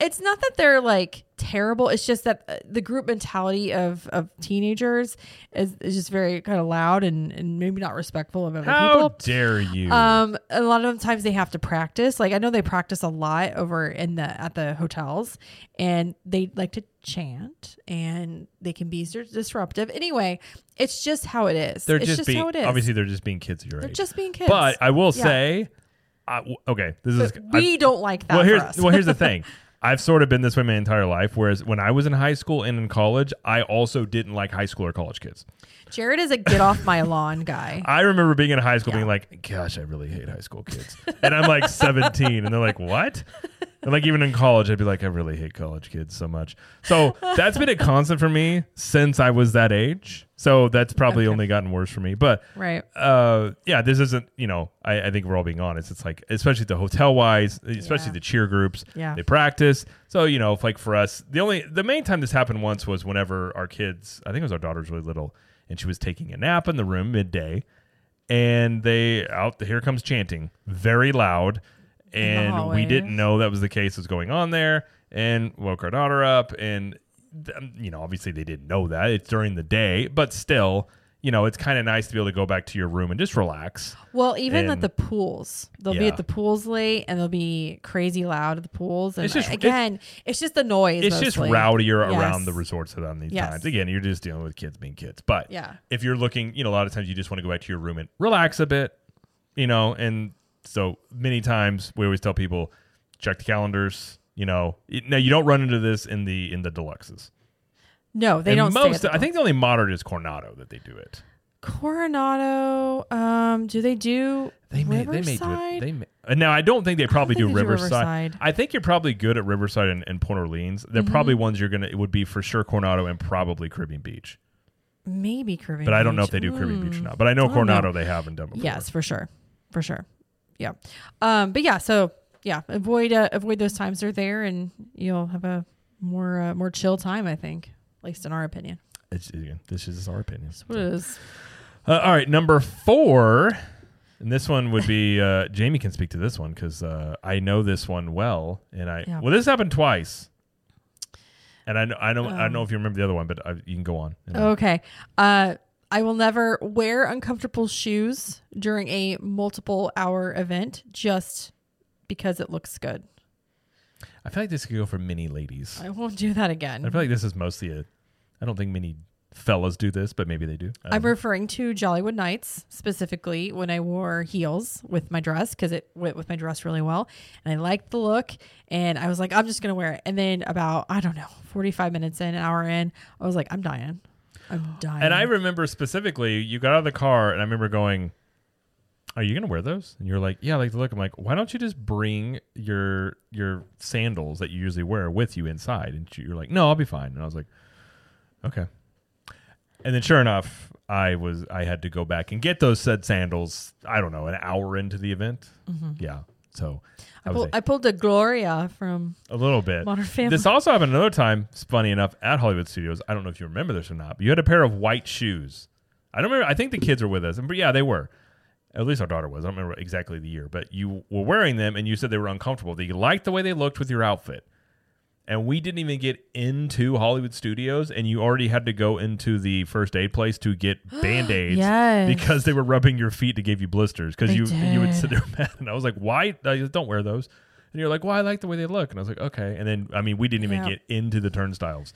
it's not that they're like terrible. It's just that uh, the group mentality of of teenagers is, is just very kind of loud and, and maybe not respectful of other How people. dare you? Um, a lot of times they have to practice. Like I know they practice a lot over in the at the hotels, and they like to chant, and they can be disruptive. Anyway, it's just how it is. they're it's just, just being how it is. obviously they're just being kids your they're age. just being kids. but I will Yeah. say, I okay, this is we I- don't like that. well. Here's well here's the thing. I've sort of been this way my entire life. Whereas when I was in high school and in college, I also didn't like high school or college kids. Jared is a get off my lawn guy. I remember being in high school Yeah. being like, gosh, I really hate high school kids. and I'm like 17, and they're like, what? And like even in college, I'd be like, I really hate college kids so much. So that's been a constant for me since I was that age. So that's probably only gotten worse for me. But Right. uh yeah this isn't you know I, I think we're all being honest it's like especially the hotel wise especially Yeah. the cheer groups Yeah. they practice so you know if like for us the only the main time this happened once was whenever our kids i think it was our daughter's really little and she was taking a nap in the room midday and they out here comes chanting very loud. And we didn't know that was the case was going on there and woke our daughter up and you know obviously they didn't know that. It's during the day but still you know it's kind of nice to be able to go back to your room and just relax Well, even at the pools, they'll be at the pools late, and they'll be crazy loud at the pools. And It's just- again, it's, just the noise. it's just rowdier Yes. around the resorts on these Yes. times again you're just dealing with kids being kids but Yeah. if you're looking you know a lot of times you just want to go back to your room and relax a bit you know and so many times we always tell people check the calendars you know now you don't run into this in the in the deluxes No, they and don't. stay most at the i think the only moderate is coronado that they do it Coronado. Um, do they do They may, Riverside? they may do it. They may. uh, Now, I don't think they probably think do, they do Riverside. Riverside. I think you're probably good at Riverside and, and Port Orleans. They're Mm-hmm. probably ones you're gonna. It would be for sure Coronado and probably Caribbean Beach. maybe Caribbean. But I don't know Beach. if they do Caribbean Beach or Mm. not. But I know I Coronado know. they haven't done before. Yes, for sure, for sure. Yeah. Um, but yeah, so yeah, avoid uh, avoid those times they're there, and you'll have a more uh, more chill time. I think, at least in our opinion. It's, again, this is our opinion. That's what it is. Uh, all right, number four, and this one would be uh, Jamie can speak to this one because uh, I know this one well, and I Yeah. well this happened twice, and I know I know I don't know Um, if you remember the other one, but I, you can go on. Okay. Uh, I will never wear uncomfortable shoes during a multiple hour event just because it looks good. I feel like this could go for many ladies. I won't do that again. I feel like this is mostly a. I don't think many fellas do this, but maybe they do. I am know. Um, referring to Jollywood Nights specifically when I wore heels with my dress because it went with my dress really well. And I liked the look. And I was like, I'm just going to wear it. And then about, I don't know, 45 minutes in, an hour in, I was like, I'm dying. I'm dying. and I remember specifically, you got out of the car, and I remember going, "Are you gonna wear those?" And you're like, "Yeah, I like the look." I'm like, "Why don't you just bring your your sandals that you usually wear with you inside?" And you're like, "No, I'll be fine." And I was like, "Okay." And then, sure enough, I was I had to go back and get those said sandals. I don't know, an hour into the event. Mm-hmm. Yeah, so I, I was pulled, like, I pulled a Gloria from a little bit. Modern Family. This also happened another time. It's funny enough at Hollywood Studios. I don't know if you remember this or not, but you had a pair of white shoes. I don't remember. I think the kids were with us, but yeah, they were. At least our daughter was. I don't remember exactly the year, but you were wearing them and you said they were uncomfortable. That you liked the way they looked with your outfit. And we didn't even get into Hollywood Studios, and you already had to go into the first aid place to get band aids Yes. because they were rubbing your feet to give you blisters. Because you you would sit there mad, and I was like, "Why? Don't wear those." And you're like, "Well, I like the way they look," and I was like, "Okay." And then I mean, we didn't even Yeah. get into the turnstiles,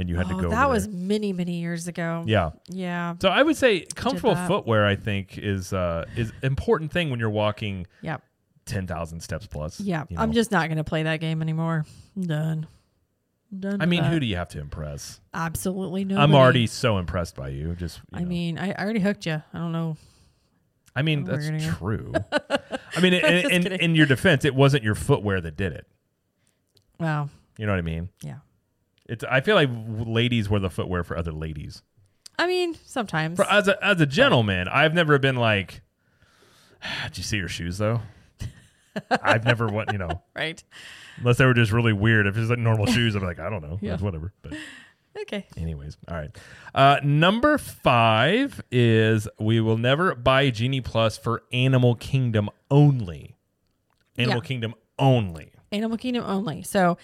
and you had to Oh, go. that was many, many years ago. yeah. Yeah. So I would say comfortable footwear. I think is uh, is important thing when you're walking Yeah. ten thousand steps plus. Yeah. you I'm just not going to play that game anymore. I'm done. I mean, that. who do you have to impress? Absolutely no. I'm already so impressed by you. Just you I know. mean, I, I already hooked you. I don't know. I mean that's true. I mean, in, in, in your defense, it wasn't your footwear that did it. Wow. You know what I mean? Yeah. It's. I feel like ladies wear the footwear for other ladies. I mean, sometimes. For as a as a gentleman, I've never been like. Did you see your shoes though? I've never what you know right. unless they were just really weird. If it's like normal shoes, I'm like I don't know, Yeah. It's whatever. But Okay. anyways, all right. Uh, number five is we will never buy Genie Plus for Animal Kingdom only. Animal Yeah. Kingdom only. Animal Kingdom only. So,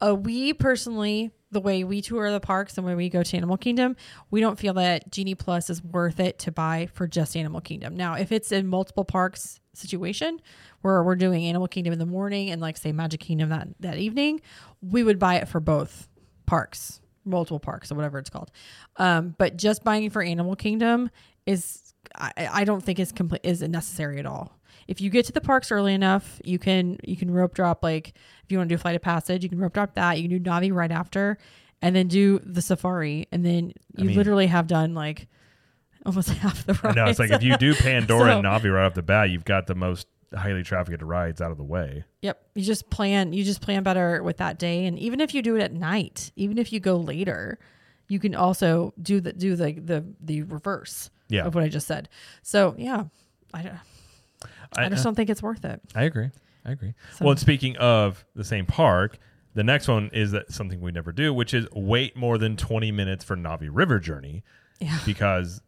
uh, we personally, the way we tour the parks and when we go to Animal Kingdom, we don't feel that Genie Plus is worth it to buy for just Animal Kingdom. Now, if it's in multiple parks situation where we're doing Animal Kingdom in the morning and like say Magic Kingdom that that evening, we would buy it for both parks, multiple parks or whatever it's called. Um, but just buying it for Animal Kingdom is I, I don't think is complete is necessary at all. If you get to the parks early enough, you can you can rope drop like if you want to do flight of passage, you can rope drop that. You can do Na'vi right after, and then do the safari, and then you mean- literally have done like almost half the I ride. know it's like if you do Pandora and Na'vi right off the bat, you've got the most highly trafficked rides out of the way. Yep. You just plan you just plan better with that day and even if you do it at night, even if you go later, you can also do the do the the, the reverse Yeah. of what I just said. So, yeah. I, don't- I just don't think it's worth it. I agree. I agree. So- Well, and speaking of the same park, the next one is that something we never do, which is wait more than 20 minutes for Na'vi River Journey Yeah. because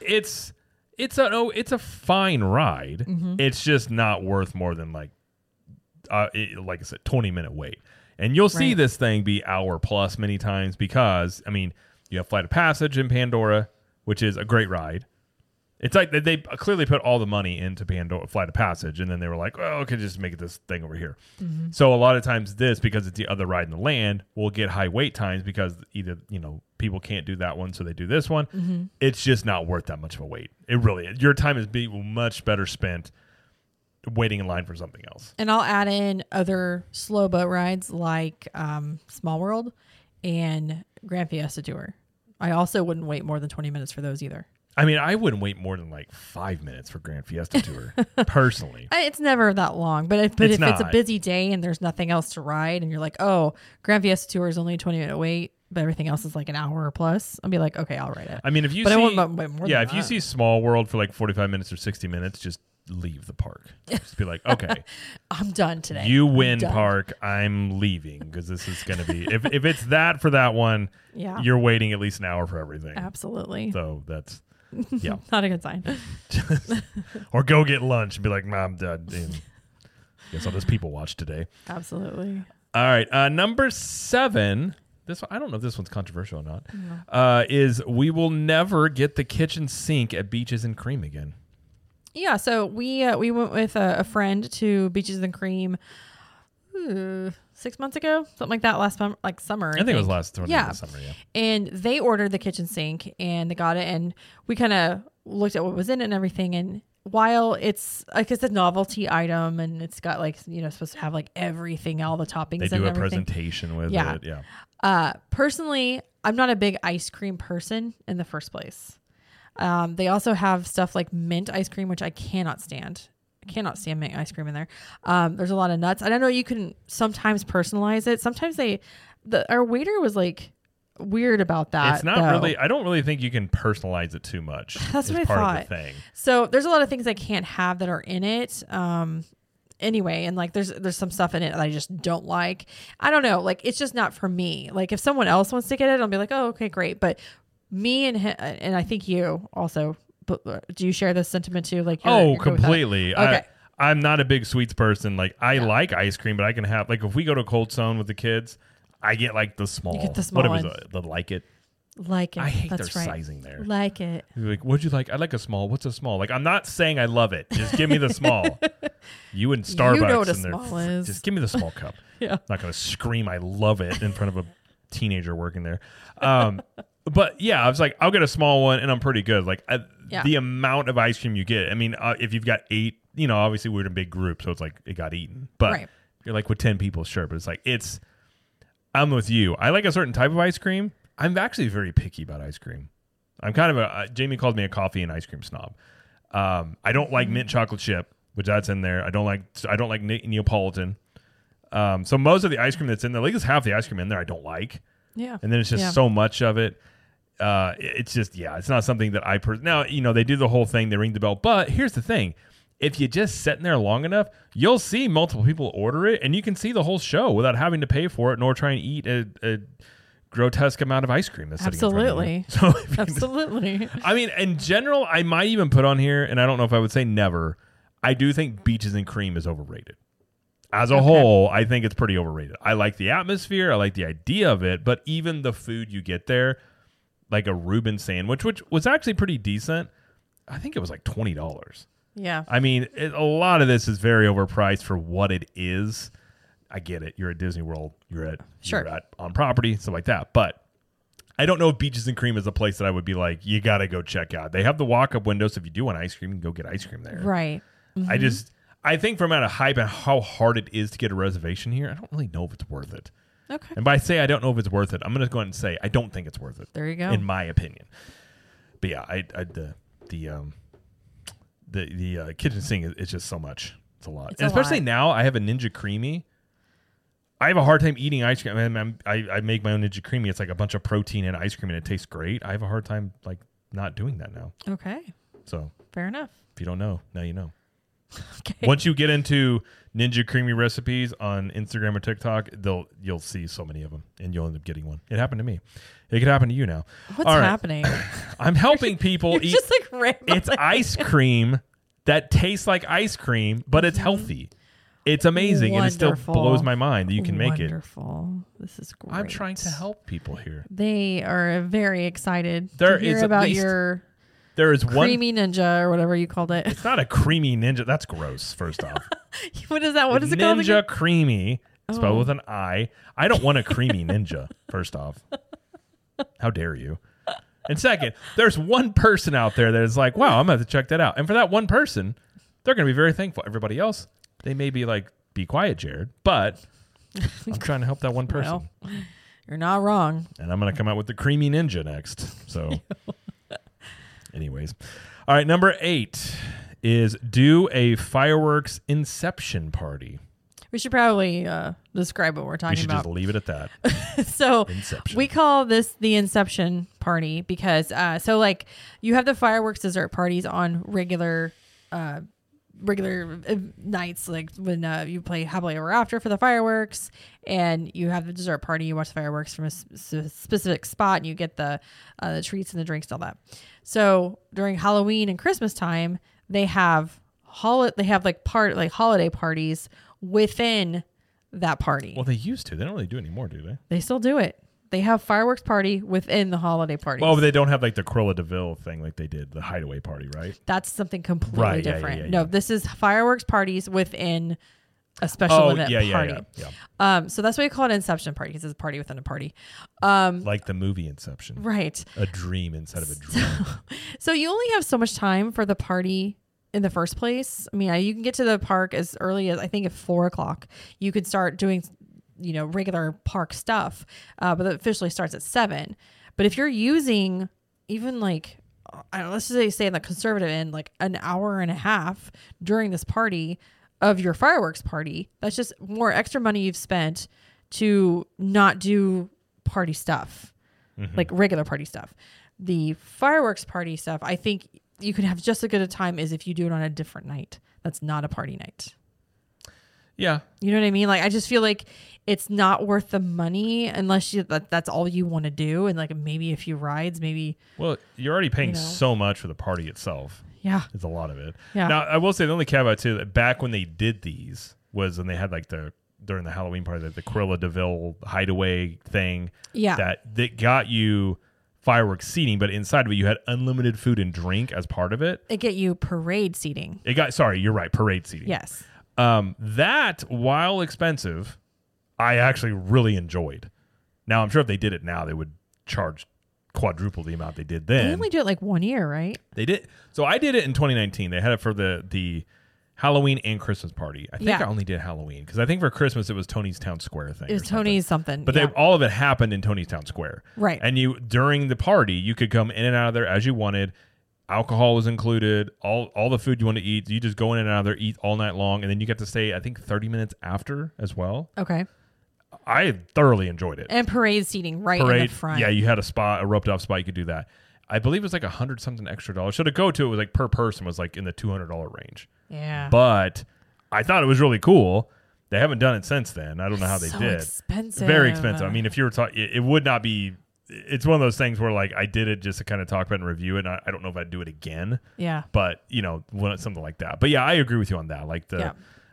it's it's a oh, it's a fine ride. Mm-hmm. It's just not worth more than like uh it, like I said 20 minute wait. And you'll see Right. this thing be hour plus many times because I mean, you have Flight of Passage in Pandora, which is a great ride. It's like they, they clearly put all the money into Pandora Flight of Passage, and then they were like, "Oh, okay, just make it this thing over here." So a lot of times, this because it's the other ride in the land, will get high wait times because either you know people can't do that one, so they do this one. It's just not worth that much of a wait. It really, your time is be much better spent waiting in line for something else. And I'll add in other slow boat rides like um, Small World and Grand Fiesta Tour. I also wouldn't wait more than 20 minutes for those either. I mean, I wouldn't wait more than like five minutes for Grand Fiesta Tour, personally. It's never that long, but if, but It's if it's a busy day and there's nothing else to ride, and you're like, oh, Grand Fiesta Tour is only a 20 minute wait, but everything else is like an hour or plus, I'll be like, okay, I'll ride it. I mean, if you But I see, wouldn't wait more yeah, if you see Small World for like forty-five minutes or sixty minutes, just leave the park. Just be like, okay, I'm done today. you I'm win, park. I'm leaving because this is going to be. If if it's that for that one, Yeah, you're waiting at least an hour for everything. absolutely So that's yeah. not a good sign. or go get lunch and be like, "Mom, Dad." Guess I'll just people watch today. absolutely. All right, uh, number seven. This one, I don't know if this one's controversial or not. Uh, is we will never get the kitchen sink at Beaches and Cream again. Yeah, so we uh, we went with a, a friend to Beaches and Cream uh, six months ago, something like that. Last summer, like summer. I, think, it was last Yeah. summer. Yeah. and they ordered the kitchen sink and they got it and we kind of looked at what was in it and everything and while it's like it's a novelty item and it's got like you know supposed to have like everything all the toppings They and do a everything presentation with Yeah. it. Yeah. uh personally i'm not a big ice cream person in the first place um they also have stuff like mint ice cream which i cannot stand I cannot stand mint ice cream in there um there's a lot of nuts i don't know you can sometimes personalize it sometimes they the our waiter was like weird about that it's not though. really. I don't really think you can personalize it too much. That's what I part thought. of the thing. So there's a lot of things I can't have that are in it. Um anyway, and like there's there's some stuff in it that I just don't like. I don't know, like it's just not for me. Like if someone else wants to get it, I'll be like, "Oh, okay, great." But me and hi- and I think you also but uh, do you share this sentiment too? Like, you're- Oh, you're good with that? completely. Okay. I, I'm not a big sweets person. Like I Yeah. like ice cream, but I can have like if we go to Cold Stone with the kids, I get like the small. You get the small What it? The like it. Like it. I hate That's their right. sizing there. Like it. Like, what'd you like? I like a small. What's a small? Like, I'm not saying I love it. Just give me the small. you and Starbucks. You know what a small is. Just give me the small cup. Yeah. I'm not gonna scream I love it in front of a teenager working there. Um, but yeah, I was like, I'll get a small one, and I'm pretty good. Like I, Yeah. the amount of ice cream you get. I mean, uh, if you've got eight, you know, obviously we're in a big group, so it's like it got eaten. But Right. you're like with ten people, sure. But it's like it's. I'm with you. I like a certain type of ice cream. I'm actually very picky about ice cream. I'm kind of a uh, Jamie called me a coffee and ice cream snob. Um, I don't like mint chocolate chip, which that's in there. I don't like I don't like Ne- Neapolitan. Um, so most of the ice cream that's in there, like least half the ice cream in there, I don't like, Yeah. and then it's just Yeah. so much of it. Uh, it's just yeah, it's not something that I per- now you know they do the whole thing, they ring the bell. But here's the thing: if you just sit in there long enough, you'll see multiple people order it, and you can see the whole show without having to pay for it nor try and eat a, a grotesque amount of ice cream. That's sitting in front of you. Absolutely. So Absolutely. I mean, in general, I might even put on here, and I don't know if I would say never. I do think beaches and cream is overrated. As a Okay. whole, I think it's pretty overrated. I like the atmosphere, I like the idea of it, but even the food you get there, like a Reuben sandwich, which was actually pretty decent, I think it was like twenty dollars. Yeah. I mean, it, a lot of this is very overpriced for what it is. I get it. You're at Disney World. You're at Sure. you're at on property, stuff like that. But I don't know if Beaches and Cream is a place that I would be like, you got to go check out. They have the walk up windows. If you do want ice cream, you can go get ice cream there. Right. I mm-hmm. just, I think from out of hype and how hard it is to get a reservation here, I don't really know if it's worth it. Okay. And by say I don't know if it's worth it, I'm going to go ahead and say I don't think it's worth it There you go. in my opinion. But yeah, I, I the the um the the uh, kitchen sink is, is just so much. It's a lot, It's a especially lot. now I have a Ninja Creami. I have a hard time eating ice cream. I, mean, I I make my own Ninja Creami. It's like a bunch of protein and ice cream, and it tastes great. I have a hard time like not doing that now. okay. So Fair enough. if you don't know, now you know. Okay. Once you get into Ninja Creami recipes on Instagram or TikTok, they'll you'll see so many of them, and you'll end up getting one. It happened to me. It could happen to you now. What's right. happening? I'm helping people eat. just like rambling. it's ice cream that tastes like ice cream, but it's mm-hmm. healthy. It's amazing, and it still blows my mind that you can make it. Wonderful. This is great. I'm trying to help people here. They are very excited There to hear is about least your There is one. creamy ninja or whatever you called it. It's not a creamy ninja. That's gross. First off, what is that? What is it called? Ninja again? creamy, spelled Oh. with an oh. I. I don't want a creamy ninja. First off, how dare you? And second, there's one person out there that is like, wow, I'm gonna have to check that out. And for that one person, they're gonna be very thankful. Everybody else, they may be like, be quiet, Jared. But I'm trying to help that one person. Well, you're not wrong. and I'm going to come out with the creamy ninja next. So, anyways, all right. Number eight is do a fireworks inception party. We should probably uh, describe what we're talking about. We should about. just leave it at that. so Inception. we call this the inception party because uh, so like you have the fireworks dessert parties on regular uh, regular uh, nights like when uh, you play happily ever after for the fireworks and you have the dessert party you watch the fireworks from a s- s- specific spot and you get the uh, the treats and the drinks and all that so during halloween and christmas time they have hol- they have like part like holiday parties within that party well, they used to. They don't really do it anymore, do they? they still do it. They have fireworks party within the holiday party. Well, but they don't have like the Cruella De Vil thing like they did, the hideaway party, right? That's something completely Right, yeah, yeah, different. yeah, no, yeah. this is fireworks parties within a special Oh, event yeah, yeah, party. yeah, yeah. Um, so that's why we call it Inception party because it's a party within a party. Um, Like the movie Inception, right. a dream instead of a dream. So you only have so much time for the party in the first place. I mean, uh, you can get to the park as early as I think at four o'clock. You could start doing, you know, regular park stuff, uh, but it officially starts at seven. But if you're using even like, I don't know, let's just say, say in the conservative end, like an hour and a half during this party of your fireworks party, that's just more extra money you've spent to not do party stuff mm-hmm. like regular party stuff. The fireworks party stuff, I think you can have just as good a time as if you do it on a different night. That's not a party night. Yeah. You know what I mean? Like I just feel like it's not worth the money unless you that, that's all you want to do and like maybe a few rides, maybe Well, you're already paying You know. so much for the party itself. Yeah. It's a lot of it. Yeah. Now, I will say the only caveat too that back when they did these was when they had like the during the Halloween party, like the Cruella De Vil hideaway thing. Yeah. That that got you fireworks seating, but inside of it you had unlimited food and drink as part of it. It get you parade seating. It got sorry, you're right, parade seating. Yes. Um, that while expensive, I actually really enjoyed. Now I'm sure if they did it now, they would charge quadruple the amount they did then. They only do it like one year, right? They did. So I did it in 2019. They had it for the the Halloween and Christmas party. I think Yeah. I only did Halloween because I think for Christmas it was Tony's Town Square thing. It was something. Tony's something. But yeah. they all of it happened in Tony's Town Square. Right. And you during the party you could come in and out of there as you wanted. Alcohol was included. All all the food you want to eat, you just go in and out of there, eat all night long, and then you get to stay. I think 30 minutes after as well. okay. I thoroughly enjoyed it. And parade seating right in Parade, the front. yeah, you had a spot, a roped off spot. You could do that. I believe it was like a hundred something extra dollars. So to go to it was like per person was like in the two hundred dollar range. Yeah. But I thought it was really cool. They haven't done it since then. I don't know how they did. so did. expensive. Very expensive. I mean, if you were talking, it, it would not be. It's one of those things where like I did it just to kind of talk about and review it. And I, I don't know if I'd do it again, yeah. but you know, when it's something like that. But yeah, I agree with you on that. Like the, Yeah.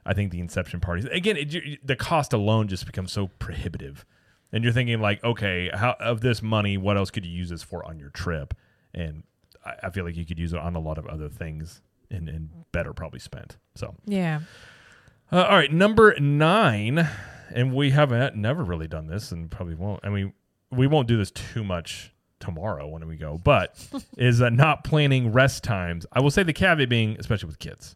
I think the Inception parties again, it, the cost alone just becomes so prohibitive, and you're thinking like, okay, how of this money, what else could you use this for on your trip? And I, I feel like you could use it on a lot of other things and, and better probably spent. So. Yeah. Uh, all right, number nine, and we haven't never really done this, and probably won't. I mean, we won't do this too much tomorrow when we go, but is uh, not planning rest times. I will say the caveat being, especially with kids.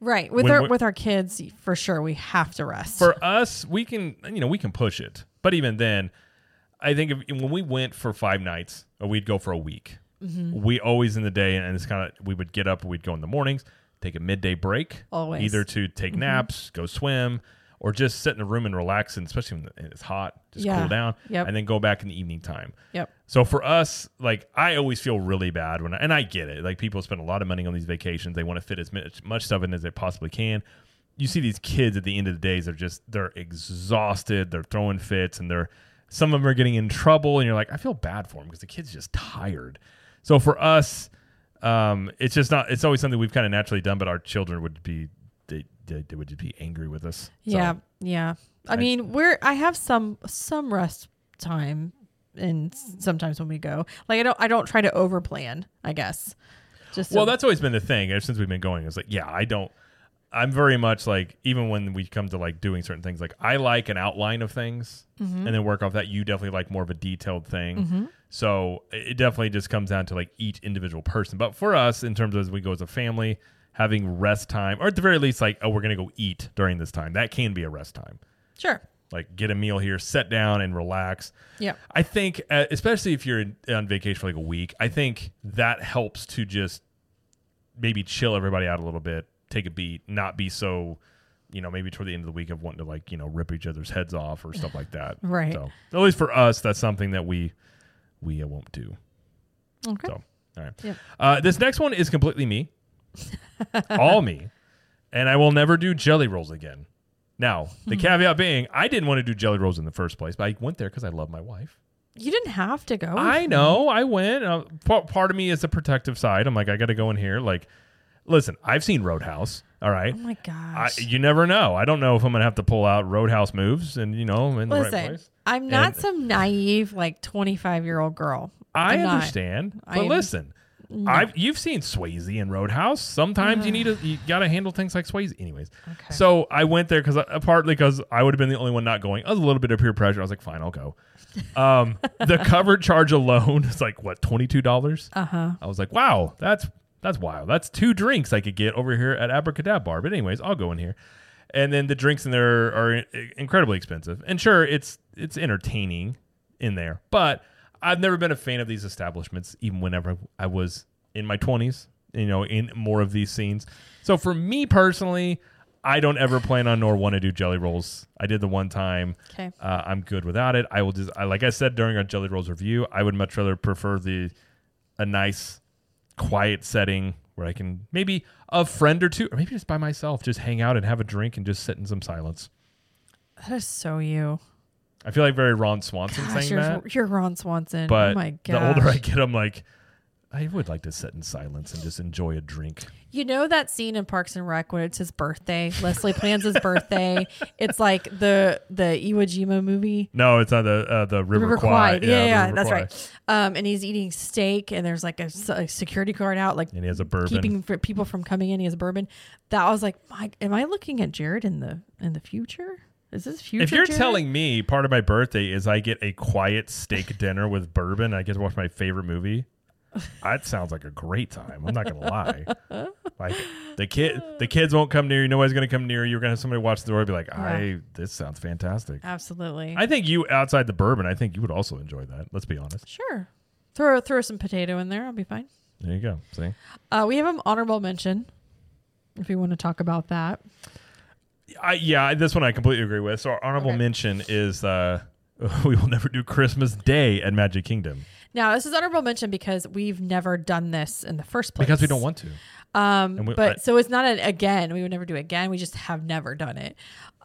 Right. With When our with our kids, for sure, we have to rest. For us, we can, you know, we can push it, but even then, I think if, when we went for five nights, or we'd go for a week, Mm-hmm. we always in the day, and it's kind of we would get up, we'd go in the mornings, take a midday break, Always. either to take Mm-hmm. naps, go swim, or just sit in a room and relax, and especially when it's hot, just Yeah. cool down, Yep. and then go back in the evening time. Yep. So for us, like I always feel really bad when, I, and I get it. Like people spend a lot of money on these vacations, they want to fit as much, much stuff in as they possibly can. You see these kids at the end of the days, they're just they're exhausted, they're throwing fits, and they're some of them are getting in trouble, and you're like, I feel bad for them because the kid's just tired. So for us, um, it's just not. It's always something we've kind of naturally done, but our children would be they, they, they would just be angry with us. So, Yeah. Yeah. I, I- mean, we're I have some some rest time and sometimes when we go. Like I don't I don't try to overplan, I guess. Just Well, so- that's always been the thing ever since we've been going. It's like, yeah, I don't. I'm very much like even when we come to like doing certain things, like I like an outline of things Mm-hmm. and then work off that. You definitely like more of a detailed thing. So it it definitely just comes down to like each individual person. But for us, in terms of as we go as a family, having rest time, or at the very least, like oh, we're gonna go eat during this time. That can be a rest time. Sure. Like get a meal here, sit down and relax. Yeah. I think, uh, especially if you're in- on vacation for like a week, I think that helps to just maybe chill everybody out a little bit, take a beat, not be so, you know, maybe toward the end of the week of wanting to like, you know, rip each other's heads off or stuff like that. Right. So at least for us, that's something that we we uh, won't do. Okay. So all right. Yep. Uh, this next one is completely me, all me, and I will never do Jellyrolls again. Now, the caveat being, I didn't want to do Jellyrolls in the first place, but I went there because I love my wife. You didn't have to go. I know. I went. Uh, p- part of me is the protective side. I'm like, I got to go in here. Like, listen, I've seen Roadhouse. All right. Oh my I, gosh. you never know. I don't know if I'm gonna have to pull out Roadhouse moves and you know in the right Listen, place. I'm not And- some naive like 25 year old girl. I I'm not. understand, I but am- listen, I've you've seen Swayze in Roadhouse. Sometimes you need to you got to handle things like Swayze. Anyways, Okay. so I went there because uh, partly because I would have been the only one not going. I was a little bit of peer pressure. I was like, fine, I'll go. Um, the cover charge alone is like what twenty two dollars. Uh huh. I was like, wow, that's that's wild. That's two drinks I could get over here at Abracadabra Bar. But anyways, I'll go in here. And then the drinks in there are i- incredibly expensive. And sure, it's it's entertaining in there, but I've never been a fan of these establishments, even whenever I was in my twenties. You know, in more of these scenes. So for me personally, I don't ever plan on nor want to do Jellyrolls. I did the one time. Okay. Uh, I'm good without it. I will just, I, like I said during our Jellyrolls review, I would much rather prefer the a nice, quiet setting where I can maybe a friend or two, or maybe just by myself, just hang out and have a drink and just sit in some silence. That is so you. I feel like very Ron Swanson Gosh, saying you're, that, you're Ron Swanson. but oh my gosh. the older I get, I'm like, I would like to sit in silence and just enjoy a drink. You know that scene in Parks and Rec when it's his birthday? Leslie plans his birthday. It's like the the Iwo Jima movie. No, it's on the uh, the River, River Kwai. Yeah, yeah, River that's Kwai. right. Um, and he's eating steak, and there's like a security guard out, like And he has a bourbon. keeping for people from coming in. He has a bourbon. That was like, my, am I looking at Jared in the in the future? Is this future? if you're Jared? telling me part of my birthday is I get a quiet steak dinner with bourbon, I get to watch my favorite movie. That sounds like a great time. I'm not gonna lie. Like the kid, the kids won't come near you. Nobody's gonna come near you. You're gonna have somebody watch the door and be like, "I, this sounds fantastic." absolutely, I think you outside the bourbon. I think you would also enjoy that. Let's be honest. sure, throw throw some potato in there. I'll be fine. There you go. See, Uh, we have an honorable mention. If we want to talk about that, I, yeah, this one I completely agree with. So our honorable Okay. mention is uh, we will never do Christmas Day at Magic Kingdom now this is honorable mention because we've never done this in the first place because we don't want to. Um, we- but I- so it's not an again. We would never do it again. We just have never done it.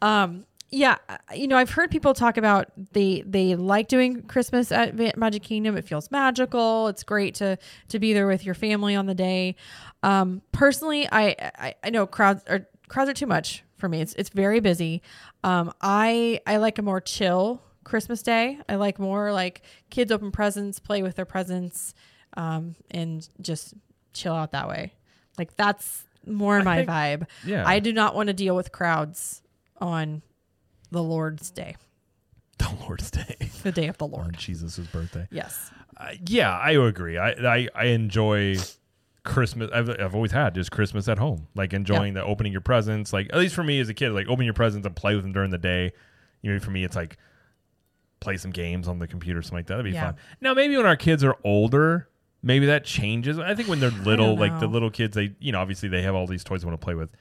Um, yeah, uh, you know, I've heard people talk about they they like doing Christmas at Magic Kingdom. It feels magical. It's great to to be there with your family on the day. Um, personally, I, I I know crowds are crowds are too much for me. It's it's very busy. Um, I I like a more chill Christmas day. I like more like kids open presents, play with their presents, um, and just chill out that way. Like that's more my think- vibe. Yeah, I do not want to deal with crowds on the Lord's day, the Lord's Day the day of the on Lord. Jesus' birthday. Yes. Uh, yeah, I agree. I, I I enjoy Christmas. I've I've always had just Christmas at home, like enjoying the opening your presents. Like at least for me as a kid, like open your presents and play with them during the day. You know, for me, it's like play some games on the computer, something like that. That'd be Yeah. fun. Now, maybe when our kids are older, maybe that changes. I think when they're little, like the little kids, they you know obviously they have all these toys they want to play with.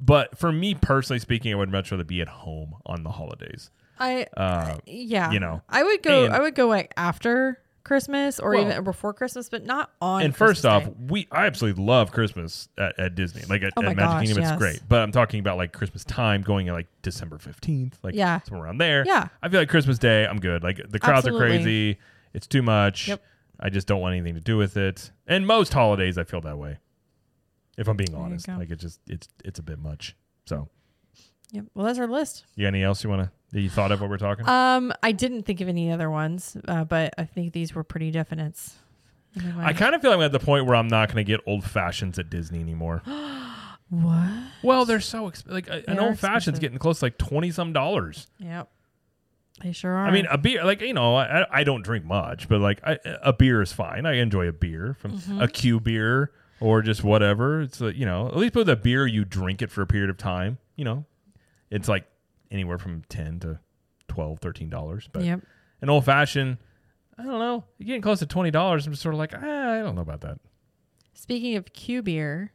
But for me personally speaking, I would much rather be at home on the holidays. I Uh, yeah. you know. I would go And- I would go like after Christmas or Well- even before Christmas, but not on and first off, Day. we I absolutely love Christmas at, at Disney. Like at, Oh at Magic gosh, Kingdom, it's great. But I'm talking about like Christmas time going at like December 15th, like Yeah. somewhere around there. Yeah. I feel like Christmas Day, I'm good. Like the crowds Absolutely. are crazy. It's too much. Yep. I just don't want anything to do with it. And most holidays, I feel that way. If I'm being you honest, like it just it's it's a bit much. So, Yep. Well, that's our list. you got anything else you want to that you thought of what we're talking? Um, I didn't think of any other ones, uh, but I think these were pretty definites. in I kind of feel like I'm at the point where I'm not going to get old fashions at Disney anymore. what? well, they're so exp- like a- an old fashion's getting close to like twenty some dollars. Yep. They sure are. I mean, a beer, like you know, I, I don't drink much, but like I, a beer is fine. I enjoy a beer from Mm-hmm. a Q beer or just whatever. It's a, you know, at least with a beer, you drink it for a period of time. You know, it's like anywhere from ten to 12 13 dollars. But yep. an old fashioned, I don't know, you're getting close to twenty dollars. I'm just sort of like, ah, I don't know about that. Speaking of Q beer,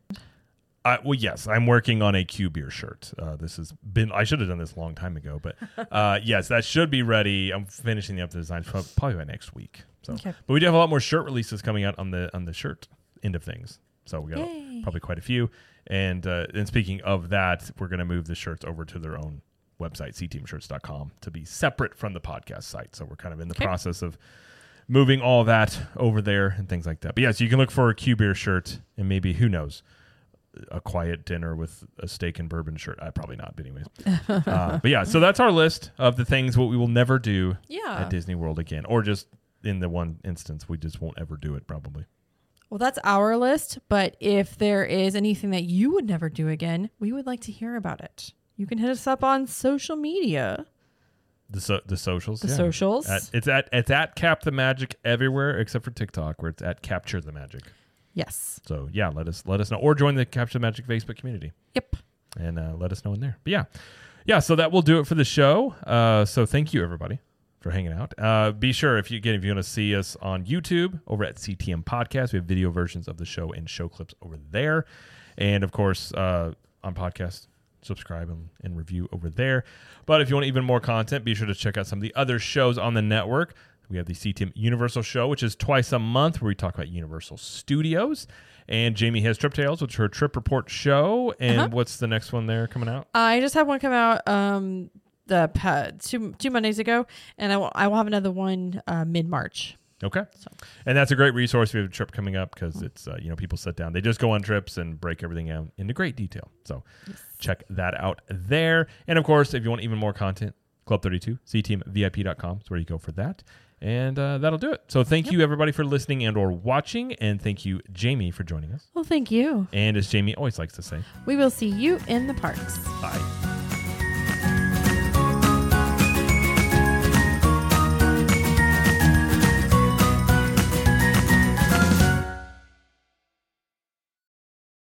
Uh, well, yes, I'm working on a Q beer shirt. Uh, this has been, I should have done this a long time ago, but uh, yes, that should be ready. I'm finishing up the design probably by next week. So, Okay. but we do have a lot more shirt releases coming out on the on the shirt end of things. So we got Yay. probably quite a few. And uh, and speaking of that, we're going to move the shirts over to their own website, ctmshirts.com, to be separate from the podcast site. So we're kind of in the Okay. process of moving all that over there and things like that. But yes, yeah, so you can look for a Q beer shirt and maybe who knows a quiet dinner with a steak and bourbon shirt. I probably not, but anyways. uh, but yeah, so that's our list of the things what we will never do yeah. at Disney World again, or just in the one instance we just won't ever do it. Probably. Well, that's our list. But if there is anything that you would never do again, we would like to hear about it. You can hit us up on social media, The so, the socials. the yeah. socials. At, it's at it's at Cap the Magic everywhere except for TikTok, where it's at Capture the Magic. yes. So yeah, let us let us know, or join the Capture the Magic Facebook community. Yep. and uh, let us know in there. But yeah, yeah. So that will do it for the show. Uh, so thank you everybody for hanging out. Uh, be sure if you again if you want to see us on YouTube over at CTM Podcast, we have video versions of the show and show clips over there, and of course uh, on podcast. Subscribe and, and review over there. But if you want even more content, be sure to check out some of the other shows on the network. We have the CTM Universal Show, which is twice a month, where we talk about Universal Studios. And Jamie has Trip Tales, which is her trip report show. And Uh-huh. what's the next one there coming out? I just had one come out um the two two Mondays ago, and I will I will have another one uh, mid March. Okay. So- And that's a great resource. We have a trip coming up because it's, uh, you know, people sit down, they just go on trips and break everything out into great detail. So check that out there. And of course, if you want even more content, Club 32, ctmvip.com is where you go for that. And uh, that'll do it. So thank you everybody for listening and or watching. And thank you, Jamie, for joining us. Well, thank you. And as Jamie always likes to say, We will see you in the parks. bye.